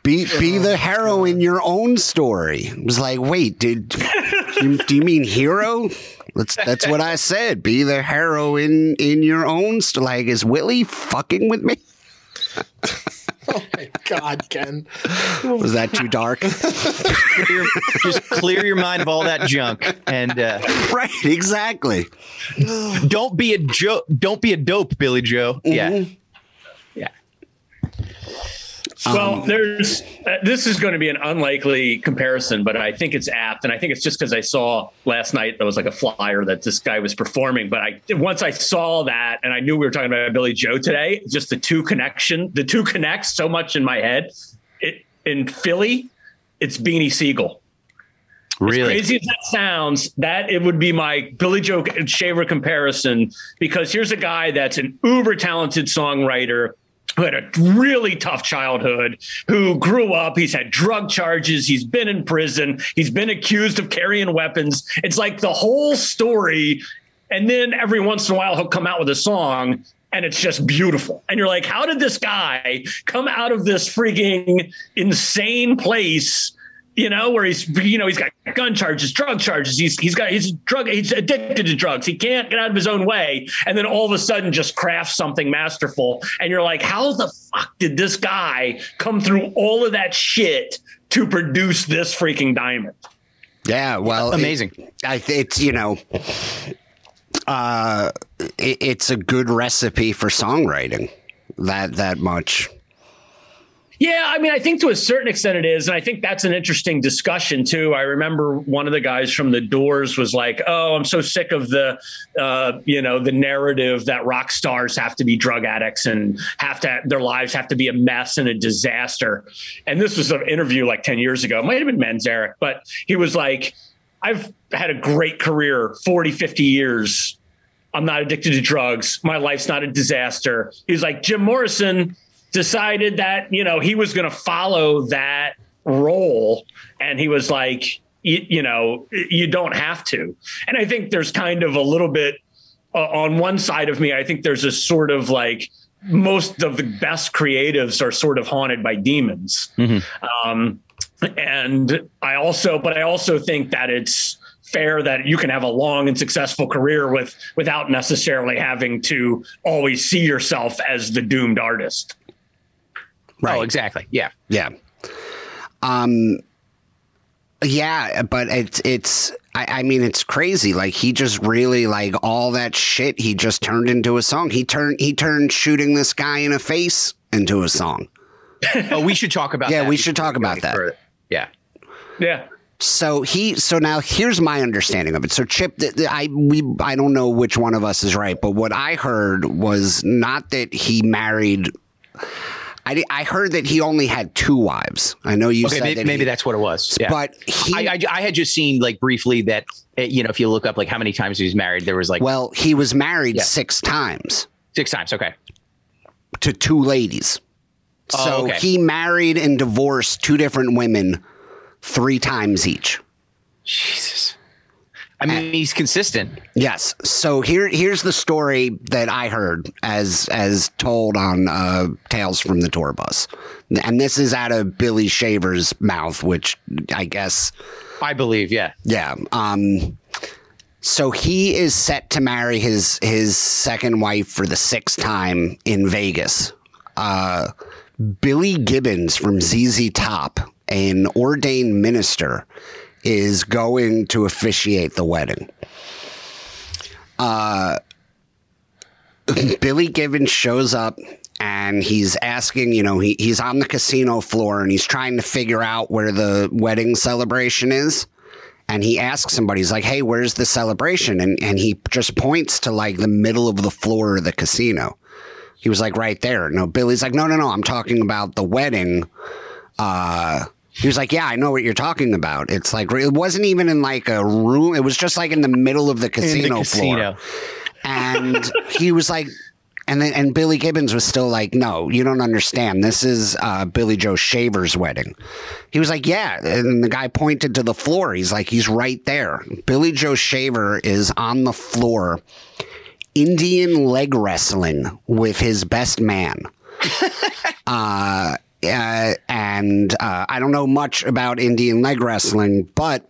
be, be oh, the hero in your own story. It was like, wait, did do you, do you mean hero? That's that's what I said. Be the hero in in your own. St- like, is Willie fucking with me? Oh my God, Ken. Was that too dark? Clear, just clear your mind of all that junk and uh, right, exactly. don't be a joke. Don't be a dope, Billy Joe. Yeah, yeah. Well, there's uh, this is going to be an unlikely comparison, but I think it's apt, and I think it's just because I saw last night there was like a flyer that this guy was performing. But I once I saw that, and I knew we were talking about Billy Joe today. Just the two connection, the two connects so much in my head. It in Philly, it's Beanie Sigel. Really? As crazy as that sounds, that it would be my Billy Joe Shaver comparison because here's a guy that's an uber talented songwriter who had a really tough childhood, who grew up, he's had drug charges, he's been in prison, he's been accused of carrying weapons. It's like the whole story. And then every once in a while, he'll come out with a song and it's just beautiful. And you're like, how did this guy come out of this freaking insane place? You know, where he's, you know, he's got gun charges, drug charges. He's he's got he's drug he's addicted to drugs. He can't get out of his own way, and then all of a sudden just crafts something masterful. And you're like, how the fuck did this guy come through all of that shit to produce this freaking diamond? Yeah, well, Amazing. It, I it's you know, uh, it, it's a good recipe for songwriting. That that much. Yeah, I mean, I think to a certain extent it is. And I think that's an interesting discussion, too. I remember one of the guys from the Doors was like, oh, I'm so sick of the, uh, you know, the narrative that rock stars have to be drug addicts and have to, their lives have to be a mess and a disaster. And this was an interview like 10 years ago. It might have been Manzarek, but he was like, I've had a great career, 40, 50 years. I'm not addicted to drugs. My life's not a disaster. He's like, Jim Morrison decided that you know he was going to follow that role and he was like you, you, know you don't have to. And i think there's kind of a little bit uh, on one side of me i think there's a sort of like most of the best creatives are sort of haunted by demons. Mm-hmm. um, and i also but i also think that it's fair that you can have a long and successful career with without necessarily having to always see yourself as the doomed artist Right. Oh, exactly. Yeah. Yeah. Um, yeah, but it's it's I, I, mean it's crazy. Like he just really like all that shit he just turned into a song. He turned he turned shooting this guy in the face into a song. oh, we should talk about that. yeah, we should talk about that. Further. Yeah. Yeah. So he so now here's my understanding of it. So Chip, the, the, I we I don't know which one of us is right, but what I heard was not that he married I, I heard that he only had two wives. I know you okay, said maybe, that maybe that's what it was. Yeah. But he, I, I, I, had just seen like briefly that eh, you know if you look up like how many times he was married, there was like well he was married yeah. six times. Six times, okay. To two ladies. Oh, so okay. he married and divorced two different women three times each. Jesus. I mean, he's consistent. Yes. So here, here's the story that I heard as as told on uh, Tales from the Tour Bus, and this is out of Billy Shaver's mouth, which I guess I believe. Yeah. Yeah. Um. So he is set to marry his his second wife for the sixth time in Vegas. Uh, Billy Gibbons from ZZ Top, an ordained minister is going to officiate the wedding. Uh, Billy Gibbons shows up and he's asking, you know, he, he's on the casino floor and he's trying to figure out where the wedding celebration is. And he asks somebody, he's like, hey, where's the celebration? And, and he just points to like the middle of the floor of the casino. He was like, right there. No, Billy's like, no, no, no, I'm talking about the wedding. Uh, he was like, "Yeah, I know what you're talking about. It's like it wasn't even in like a room. It was just like in the middle of the casino, the casino. floor." And he was like, And then and Billy Gibbons was still like, "No, you don't understand. This is uh, Billy Joe Shaver's wedding." He was like, "Yeah," and the guy pointed to the floor. He's like, "He's right there." Billy Joe Shaver is on the floor, Indian leg wrestling with his best man. uh, uh, and uh, I don't know much about Indian leg wrestling, but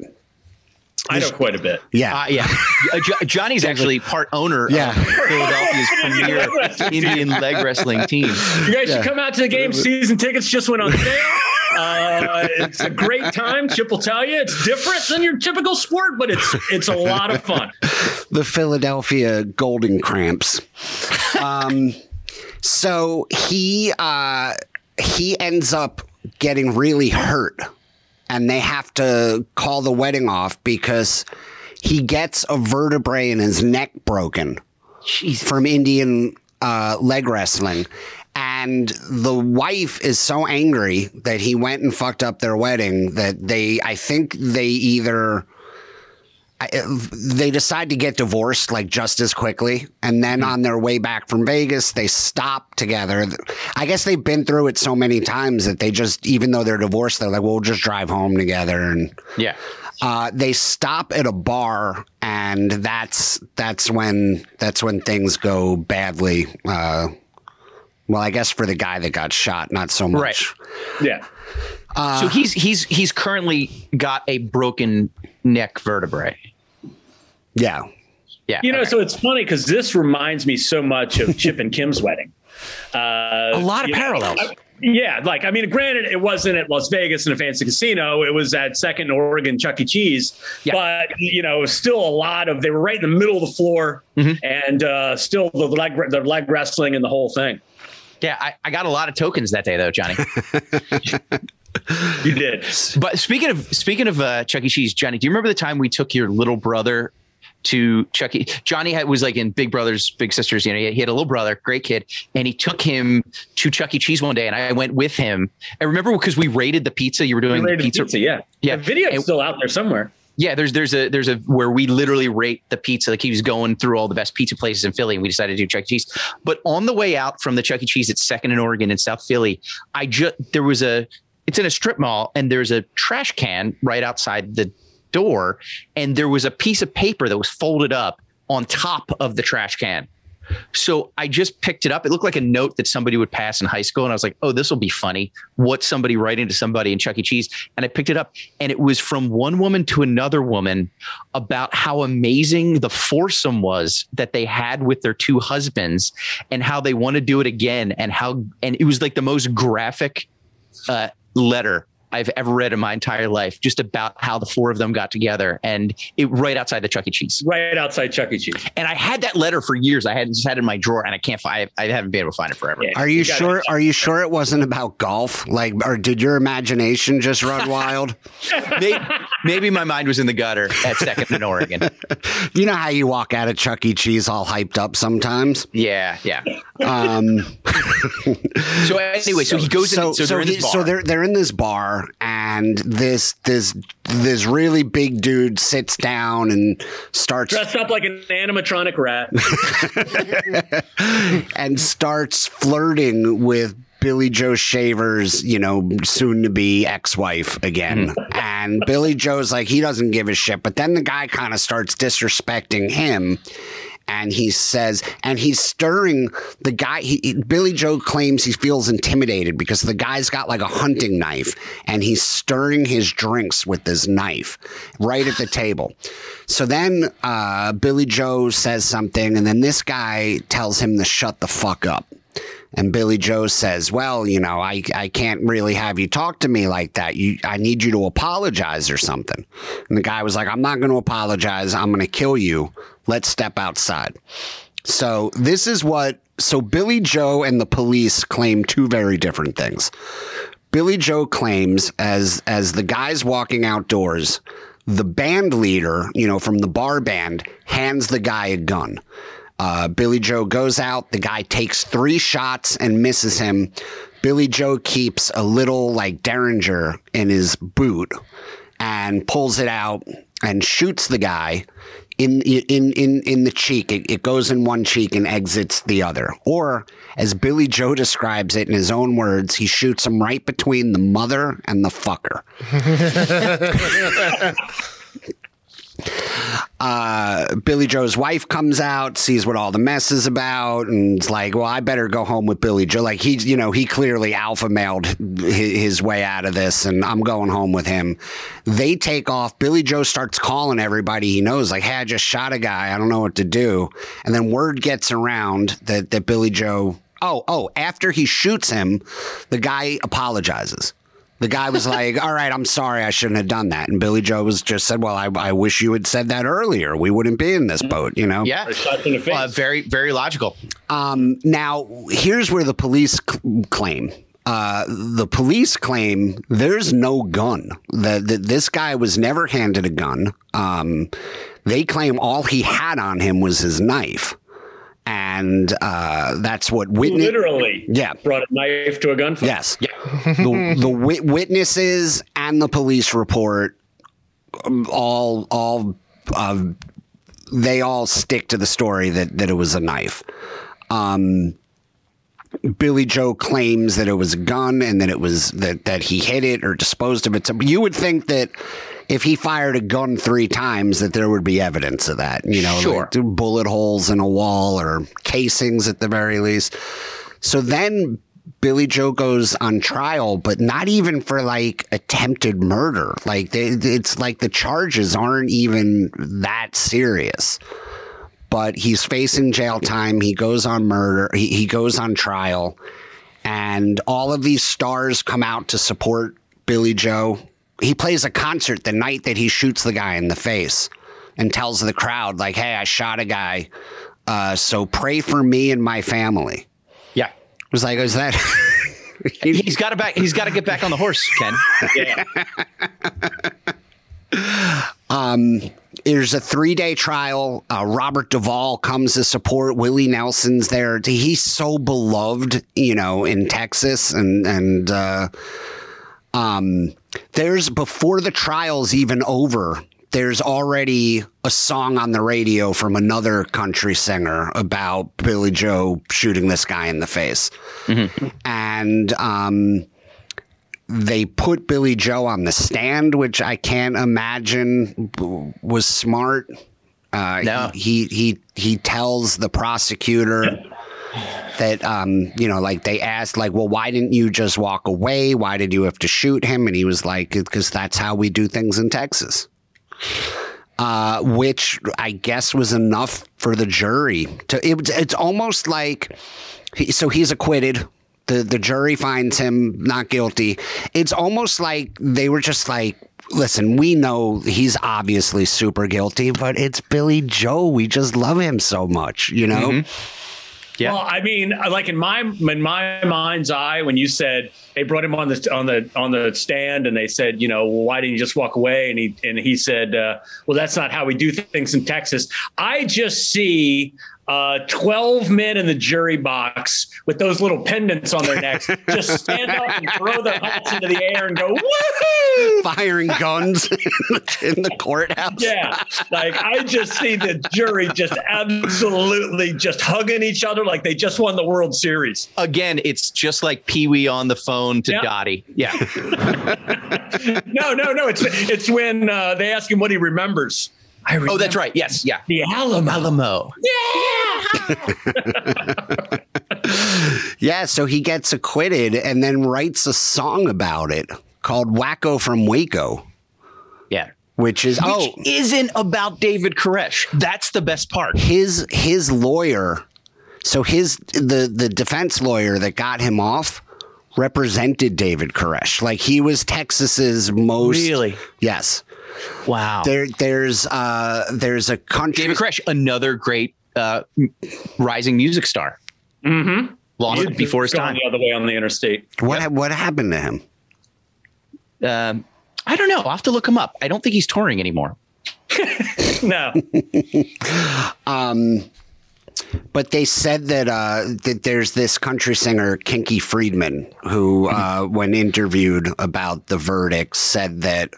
I know quite a bit. yeah, Uh, yeah, Uh, Jo- Johnny's actually part owner Yeah. of Philadelphia's premier Indian leg wrestling team. You guys should come out to the game. Season tickets just went on sale. Uh, it's a great time. Chip will tell you it's different than your typical sport, but it's it's a lot of fun. the Philadelphia Golden Cramps. Um, so he uh, he ends up getting really hurt, and they have to call the wedding off because he gets a vertebrae in his neck broken Jeez. from Indian uh, leg wrestling. And the wife is so angry that he went and fucked up their wedding that they, I think they either, I- they decide to get divorced like just as quickly. And then on their way back from Vegas, they stop together. I guess they've been through it so many times that they just, even though they're divorced, they're like, well, we'll just drive home together. And Yeah. uh, they stop at a bar, and that's that's when that's when things go badly. Uh, well, I guess for the guy that got shot, not so much. Right. Yeah. so he's he's he's currently got a broken neck vertebrae. Yeah, Yeah. You know, okay. so it's funny because this reminds me so much of Chip and Kim's wedding. Uh, a lot of you know, parallels. I- yeah, like I mean, granted, it wasn't at Las Vegas in a fancy casino. It was at Second Oregon Chuck E. Cheese, Yeah. but you know, still a lot of they were right in the middle of the floor, Mhm. and uh, still the leg the leg wrestling and the whole thing. yeah, I, I got a lot of tokens that day though, Johnny. You did. but speaking of speaking of uh, Chuck E. Cheese, Johnny, do you remember the time we took your little brother to Chuck E. Johnny had, was like in Big Brothers Big Sisters. You know, he had a little brother, great kid, and he took him to Chuck E. Cheese one day, and I went with him. I remember because we rated the pizza. You were doing Rated pizza. pizza, yeah, Yeah. The video's And- still out there somewhere. Yeah, there's there's a there's a where we literally rate the pizza. Like he was going through all the best pizza places in Philly, and we decided to do Chuck E. Cheese. But on the way out from the Chuck E. Cheese at Second and Oregon in South Philly, I just there was a it's in a strip mall, and there's a trash can right outside the door, and there was a piece of paper that was folded up on top of the trash can. So I just picked it up. It looked like a note that somebody would pass in high school. And I was like, oh, this will be funny. What's somebody writing to somebody in Chuck E. Cheese? And I picked it up and it was from one woman to another woman about how amazing the foursome was that they had with their two husbands and how they want to do it again. And how, and it was like the most graphic uh, letter I've ever read in my entire life, just about how the four of them got together and it right outside the Chuck E. Cheese. Right outside Chuck E. Cheese. And I had that letter for years. I had just had it in my drawer, and I can't find. I haven't been able to find it forever. Yeah. Are you, You gotta- sure? Are you sure it wasn't about golf? Like, or did your imagination just run wild? Maybe, maybe my mind was in the gutter at Second in Oregon. You know how you walk out of Chuck E. Cheese all hyped up sometimes. Yeah, yeah. Um, So anyway, so he goes so in. So, so, they're in he- this bar. so they're they're in this bar, and this this this really big dude sits down and starts Dressed up like an animatronic rat. and starts flirting with Billy Joe Shaver's, you know, soon to be ex wife again. And Billy Joe's like, he doesn't give a shit. But then the guy kind of starts disrespecting him. And he says, and he's stirring the guy. He, Billy Joe claims he feels intimidated because the guy's got like a hunting knife and he's stirring his drinks with this knife right at the table. So then uh, Billy Joe says something, and then this guy tells him to shut the fuck up. And Billy Joe says, "Well, you know, I I can't really have you talk to me like that. You I need you to apologize or something." And the guy was like, "I'm not going to apologize. I'm going to kill you. Let's step outside." So this is what so Billy Joe and the police claim two very different things. Billy Joe claims as as the guys walking outdoors, the band leader, you know, from the bar band, hands the guy a gun. Uh, Billy Joe goes out. The guy takes three shots and misses him. Billy Joe keeps a little like Derringer in his boot and pulls it out and shoots the guy in in in in the cheek. It, it goes in one cheek and exits the other. Or, as Billy Joe describes it in his own words, he shoots him right between the mother and the fucker. uh, Billy Joe's wife comes out, sees what all the mess is about, and it's like, well, I better go home with Billy Joe. Like he's, you know, he clearly alpha mailed his, his way out of this, and I'm going home with him. They take off. Billy Joe starts calling everybody he knows, like, hey, I just shot a guy. I don't know what to do. And then word gets around that that Billy Joe. Oh, oh! After he shoots him, the guy apologizes. The guy was like, "All right, I'm sorry, I shouldn't have done that." And Billy Joe was just said, "Well, I, I wish you had said that earlier. We wouldn't be in this boat." You know? Yeah, A shot in the face. uh, very very logical. Um, now, here's where the police cl- claim. Uh, the police claim there's no gun. That that this guy was never handed a gun. Um, they claim all he had on him was his knife, and uh, that's what witness. Literally, Yeah. brought a knife to a gunfight. Yes. the the wit- witnesses and the police report um, all all uh, they all stick to the story that that it was a knife. Um, Billy Joe claims that it was a gun and that it was that that he hit it or disposed of it. So you would think that if he fired a gun three times, that there would be evidence of that. You know, Sure. like bullet holes in a wall or casings at the very least. So then Billy Joe goes on trial, but not even for like attempted murder. Like they, it's like the charges aren't even that serious. But he's facing jail time. He goes on murder. He, he goes on trial, and all of these stars come out to support Billy Joe. He plays a concert the night that he shoots the guy in the face, and tells the crowd like, "Hey, I shot a guy, uh, so pray for me and my family." Yeah, It was like, is that? he's got to back. He's got to get back on the horse, Ken. Yeah. um, There's a three day trial. Uh, Robert Duvall comes to support. Willie Nelson's there. He's so beloved, you know, in Texas, and and uh, um, there's before the trial's even over. There's already a song on the radio from another country singer about Billy Joe shooting this guy in the face, and um, they put Billy Joe on the stand, which I can't imagine was smart. Uh, No. he, he he he tells the prosecutor that um you know like they asked like well why didn't you just walk away why did you have to shoot him and he was like because that's how we do things in Texas uh, which I guess was enough for the jury to. It, it's almost like, he, so he's acquitted. The the jury finds him not guilty. It's almost like they were just like, listen, we know he's obviously super guilty, but it's Billy Joe. We just love him so much, you know. Yeah. Well, I mean, like in my in my mind's eye, when you said they brought him on the on the on the stand and they said, you know, well, why didn't you just walk away? And he and he said, uh, well, that's not how we do things in Texas. I just see. Uh, 12 men in the jury box with those little pendants on their necks just stand up and throw their hats into the air and go, woohoo! Firing guns in the courthouse. Yeah, like I just see the jury just absolutely just hugging each other like they just won the World Series. Again, it's just like Pee Wee on the phone to Yeah. Dottie. Yeah. No, no, no. It's it's when uh, they ask him what he remembers. I Oh, that's right. Yes. Yeah. The Alamo. Alamo. Yeah, so he gets acquitted and then writes a song about it called Wacko from Waco, Yeah. which is oh isn't about David Koresh. That's the best part. his his lawyer so his the the defense lawyer that got him off represented David Koresh. Like he was Texas's most Really? Yes. Wow. There there's uh there's a country David Koresh, another great uh, rising music star. Mm-hmm. Lost before his going time. the other way on the interstate. what ha- what happened to him? Um, I don't know. I'll have to look him up. I don't think he's touring anymore. No, But they said that uh, that there's this country singer Kinky Friedman who, uh, when interviewed about the verdict, said that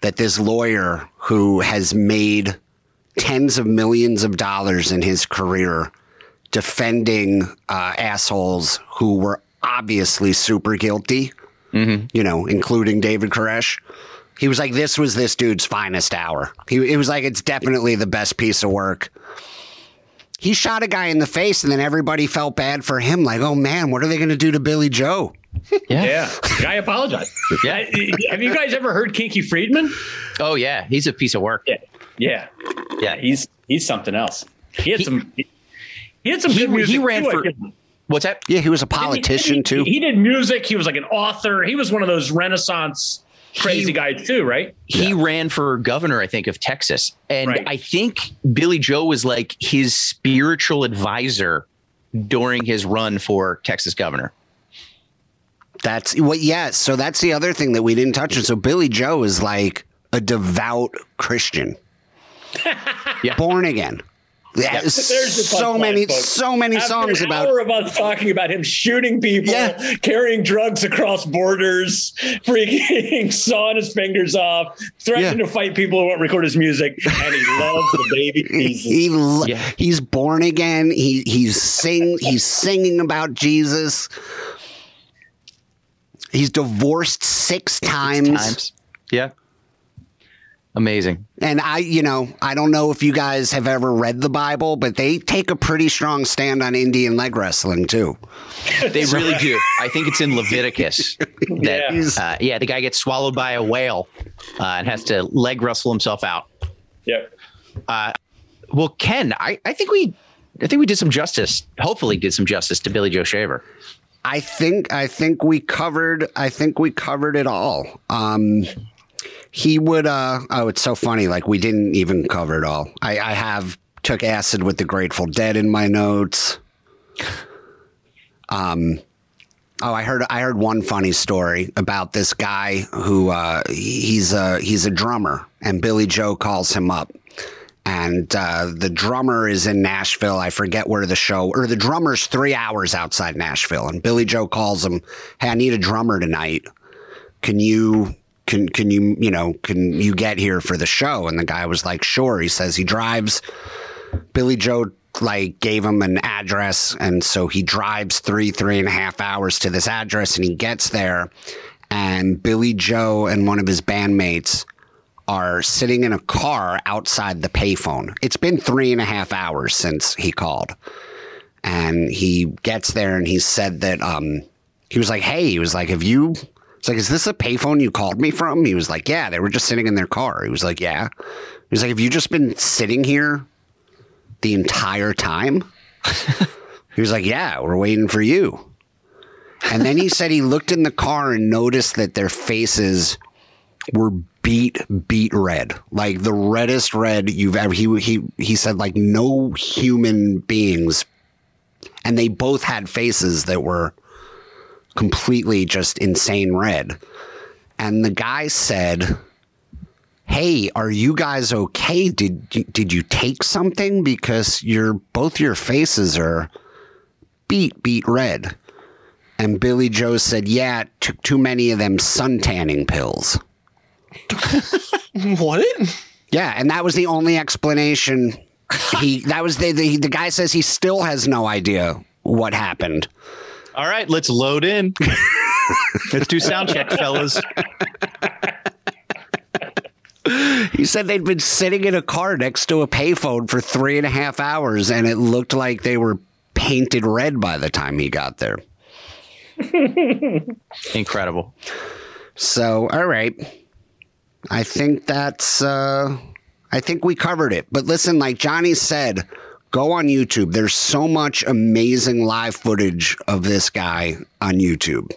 that this lawyer who has made tens of millions of dollars in his career defending uh, assholes who were obviously super guilty, mm-hmm. you know, including David Koresh. He was like, this was this dude's finest hour. He, it was like, it's definitely the best piece of work. He shot a guy in the face, and then everybody felt bad for him. Like, oh man, what are they going to do to Billy Joe? Yeah. yeah. Guy apologized. yeah. Have you guys ever heard Kinky Friedman? Oh yeah. He's a piece of work. Yeah. Yeah. Yeah. He's he's something else. He had he, some he, he, had some he, he ran too, for what's that? Yeah, he was a politician he, too. He did music. He was like an author. He was one of those Renaissance crazy he, guy too, right? He yeah. ran for governor, I think, of Texas, and right. I think Billy Joe was like his spiritual advisor during his run for Texas governor. That's what, yes. So that's the other thing that we didn't touch on. So Billy Joe is like a devout Christian, yeah. born again. Yeah, so many, folks. so many After songs an about. Hour of us talking about him shooting people, yeah. carrying drugs across borders, freaking sawing his fingers off, threatening yeah. to fight people who won't record his music, and he loves the baby Jesus. He, yeah. he's born again. He he's sing he's singing about Jesus. He's divorced six times. Six times. Yeah. Amazing. And I, you know, I don't know if you guys have ever read the Bible, but they take a pretty strong stand on Indian leg wrestling too. They really do. I think it's in Leviticus. That, yeah. Uh, yeah, the guy gets swallowed by a whale uh, and has to leg wrestle himself out. Yep. Uh, well, Ken, I, I think we, I think we did some justice. Hopefully, did some justice to Billy Joe Shaver. I think I think we covered I think we covered it all. Um, he would uh oh it's so funny like we didn't even cover it all. I i have took acid with the grateful dead in my notes. Um oh i heard i heard one funny story about this guy who uh he's a he's a drummer and billy joe calls him up and uh, the drummer is in Nashville. I forget where the show or the drummer's three hours outside Nashville, and Billy Joe calls him, "Hey, I need a drummer tonight. Can you can can you you know can you get here for the show? And the guy was like sure. He says he drives. Billy joe like gave him an address. And so he drives three three and a half hours to this address and he gets there. And billy joe and one of his bandmates are sitting in a car outside the payphone it's been three and a half hours since he called and he gets there and he said that um he was like hey he was like have you it's like, is this a payphone you called me from? He was like, yeah, they were just sitting in their car. He was like, yeah. He was like, have you just been sitting here the entire time? he was like, yeah, we're waiting for you. And then he said he looked in the car and noticed that their faces were beat beat red, like the reddest red you've ever. He he he said like no human beings, and they both had faces that were completely just insane red. And the guy said, "Hey, are you guys okay? Did did you take something because your both your faces are beat beat red?" And Billy Joe said, "Yeah, took too many of them sun tanning pills." what? Yeah, and that was the only explanation. He that was the, the the guy says he still has no idea what happened. All right, let's load in. let's do sound check, fellas. He said they'd been sitting in a car next to a payphone for three and a half hours, and it looked like they were painted red by the time he got there. Incredible. So, all right. I think that's uh I think we covered it. But listen, like Johnny said, go on YouTube. There's so much amazing live footage of this guy on YouTube.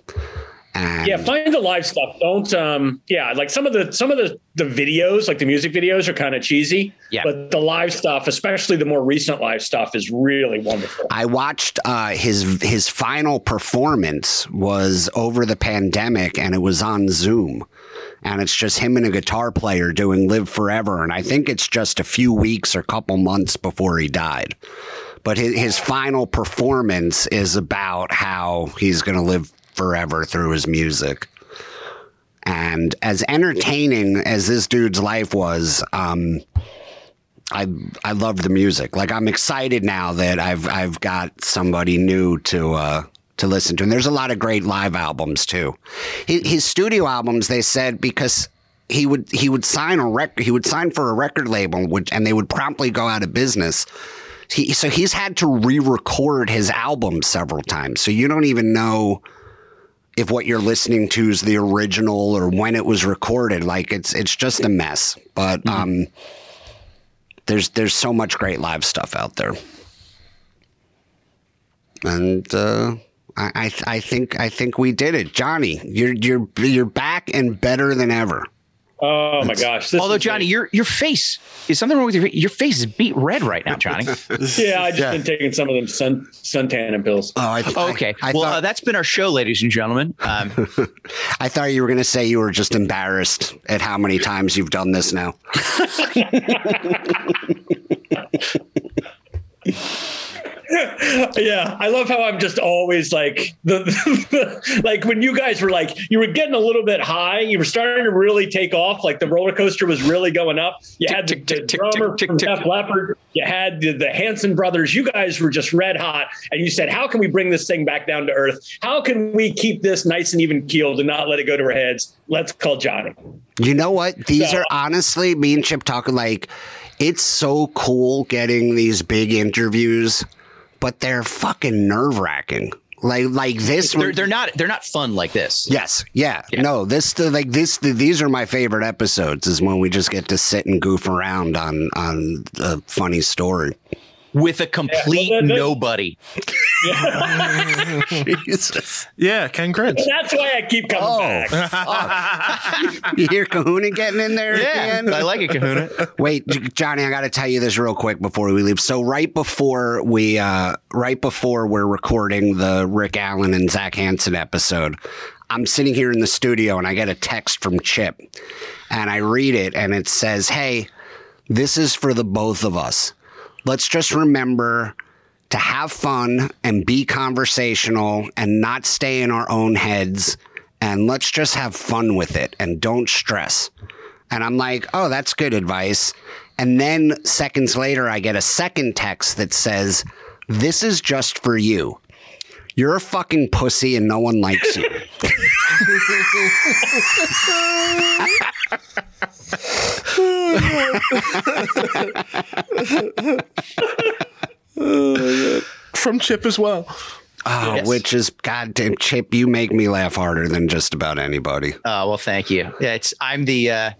And yeah, find the live stuff. Don't um yeah, like some of the some of the the videos, like the music videos are kind of cheesy. Yeah. But the live stuff, especially the more recent live stuff, is really wonderful. I watched uh his his final performance was over the pandemic and it was on Zoom and it's just him and a guitar player doing Live Forever. And I think it's just a few weeks or couple months before he died. But his, his final performance is about how he's going to live forever through his music. And as entertaining as this dude's life was, um, I I love the music. Like I'm excited now that I've I've got somebody new to uh, to listen to, and there's a lot of great live albums too. His, his studio albums, they said, because he would he would sign a record, he would sign for a record label, which and they would promptly go out of business. He, so he's had to re-record his album several times. So you don't even know if what you're listening to is the original or when it was recorded. Like it's it's just a mess. But mm-hmm. um, there's there's so much great live stuff out there, and uh, I I, I think I think we did it, Johnny. You're you're you're back and better than ever. Oh my gosh! Although Johnny, your your face is something wrong with your your face is beat red right now, Johnny. yeah, I just yeah. been taking some of them sun suntanning pills. Oh, I, okay. I, I well, thought, uh, that's been our show, ladies and gentlemen. Um, I thought you were going to say you were just embarrassed at how many times you've done this now. yeah, I love how I'm just always like the, the, like when you guys were like you were getting a little bit high, you were starting to really take off, like the roller coaster was really going up. You had the, the drummer from Def Leppard, you had the, the Hanson brothers. You guys were just red hot, and you said, "How can we bring this thing back down to earth? How can we keep this nice and even keeled and not let it go to our heads? Let's call Johnny." You know what? These so, are honestly me and Chip talking like it's so cool getting these big interviews but they're fucking nerve wracking. Like like this, they're, they're not they're not fun like this. Yes, yeah, yeah. no. This the, like this the, these are my favorite episodes. Is when we just get to sit and goof around on on a funny story with a complete yeah, nobody. Yeah. Jesus. Yeah, Ken Gritz. That's why I keep coming oh, back. you hear Kahuna getting in there? Yeah, again? I like it, Kahuna. Wait, Johnny, I got to tell you this real quick before we leave. So right before we, uh, right before we're recording the Rick Allen and Zac Hanson episode, I'm sitting here in the studio and I get a text from Chip, and I read it and it says, "Hey." This is for the both of us let's just remember to have fun and be conversational and not stay in our own heads. And let's just have fun with it and don't stress. And I'm like, oh, that's good advice. And then seconds later, I get a second text that says, this is just for you. You're a fucking pussy and no one likes you. From Chip as well. Oh, yes. which is goddamn Chip, you make me laugh harder than just about anybody. Oh well, thank you. Yeah, it's I'm the uh,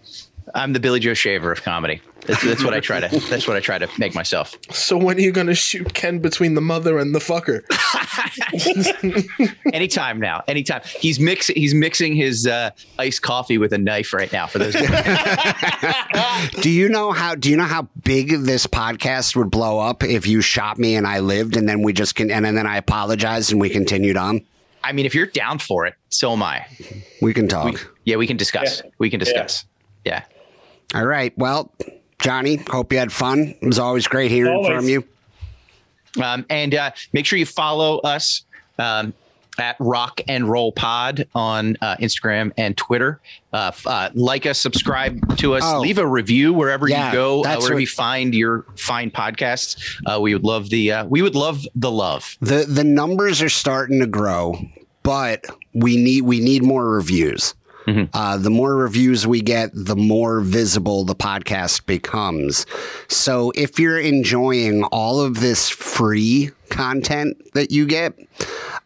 I'm the Billy Joe Shaver of comedy. That's, that's, what I try to. That's what I try to make myself. So when are you going to shoot Ken between the mother and the fucker? anytime now. Anytime. He's mixing. He's mixing his uh, iced coffee with a knife right now. For those. do you know how? Do you know how big this podcast would blow up if you shot me and I lived, and then we just can, and, and then I apologized and we continued on. I mean, if you're down for it, so am I. We can talk. We, yeah, we can discuss. Yeah. We can discuss. Yeah. yeah. All right. Well, Johnny, hope you had fun. It was always great hearing always. from you. Um, and uh, make sure you follow us um, at Rock and Roll Pod on uh, Instagram and Twitter. Uh, uh, like us, subscribe to us, oh, leave a review wherever yeah, you go, uh, wherever what, you find your fine podcasts. Uh, we would love the uh, we would love the love. The the numbers are starting to grow, but we need we need more reviews. Mm-hmm. Uh, the more reviews we get, the more visible the podcast becomes. So if you're enjoying all of this free content that you get,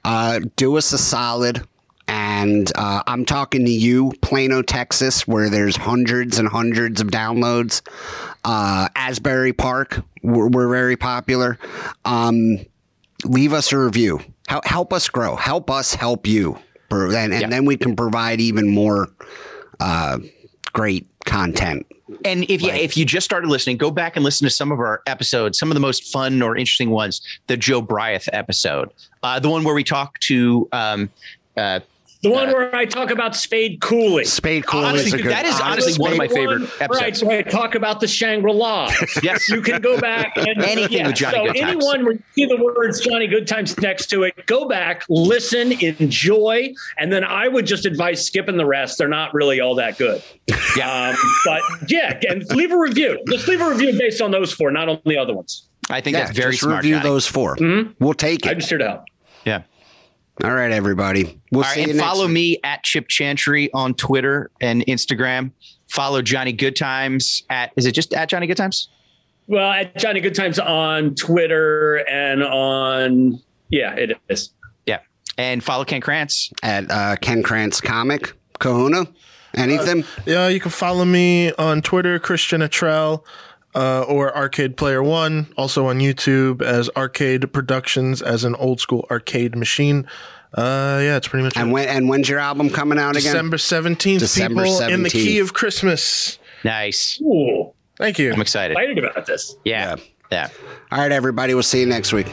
uh, do us a solid. And uh, I'm talking to you, Plano, Texas, where there's hundreds and hundreds of downloads. Uh, Asbury Park, we're, we're very popular. Um, leave us a review. Help, help us grow. Help us help you and, and yeah. then we can provide even more uh, great content. And if you if you just started listening, go back and listen to some of our episodes, some of the most fun or interesting ones. The Joe Bryant episode, uh, the one where we talk to um, uh, The one where I talk about Spade Cooley. Spade Cooley Honestly, is a good. that is honestly one of my favorite episodes. Right, so I talk about the Shangri La. Yes. you can go back and Anything with Johnny so Good Times. anyone where you see the words Johnny Good Times next to it, go back, listen, enjoy, and then I would just advise skipping the rest. They're not really all that good. Yeah. Um, but yeah, and leave a review. Let's leave a review based on those four, not on the other ones. I think Yeah, that's very just smart. review Johnny. those 4 We'll take it. I'm it. just here to help. Yeah. All right, everybody. We'll All see right, you and next follow week. me at Chip Chantry on Twitter and Instagram. Follow Johnny Good Times at is it just at Johnny Good Times? Well, at Johnny Good Times on Twitter and on yeah, it is. Yeah. And follow Ken Krantz. at uh, Ken Krantz Comic Kahuna. Anything? Yeah, you can follow me on Twitter, Christian Atrell, uh, or Arcade Player One. Also on YouTube as Arcade Productions, as an old school arcade machine. Uh, yeah, it's pretty much and it. when and when's your album coming out again? December seventeenth. December People in the key of Christmas. Nice. Ooh, Thank you. I'm excited. excited about this. Yeah. Yeah. All right, everybody. We'll see you next week.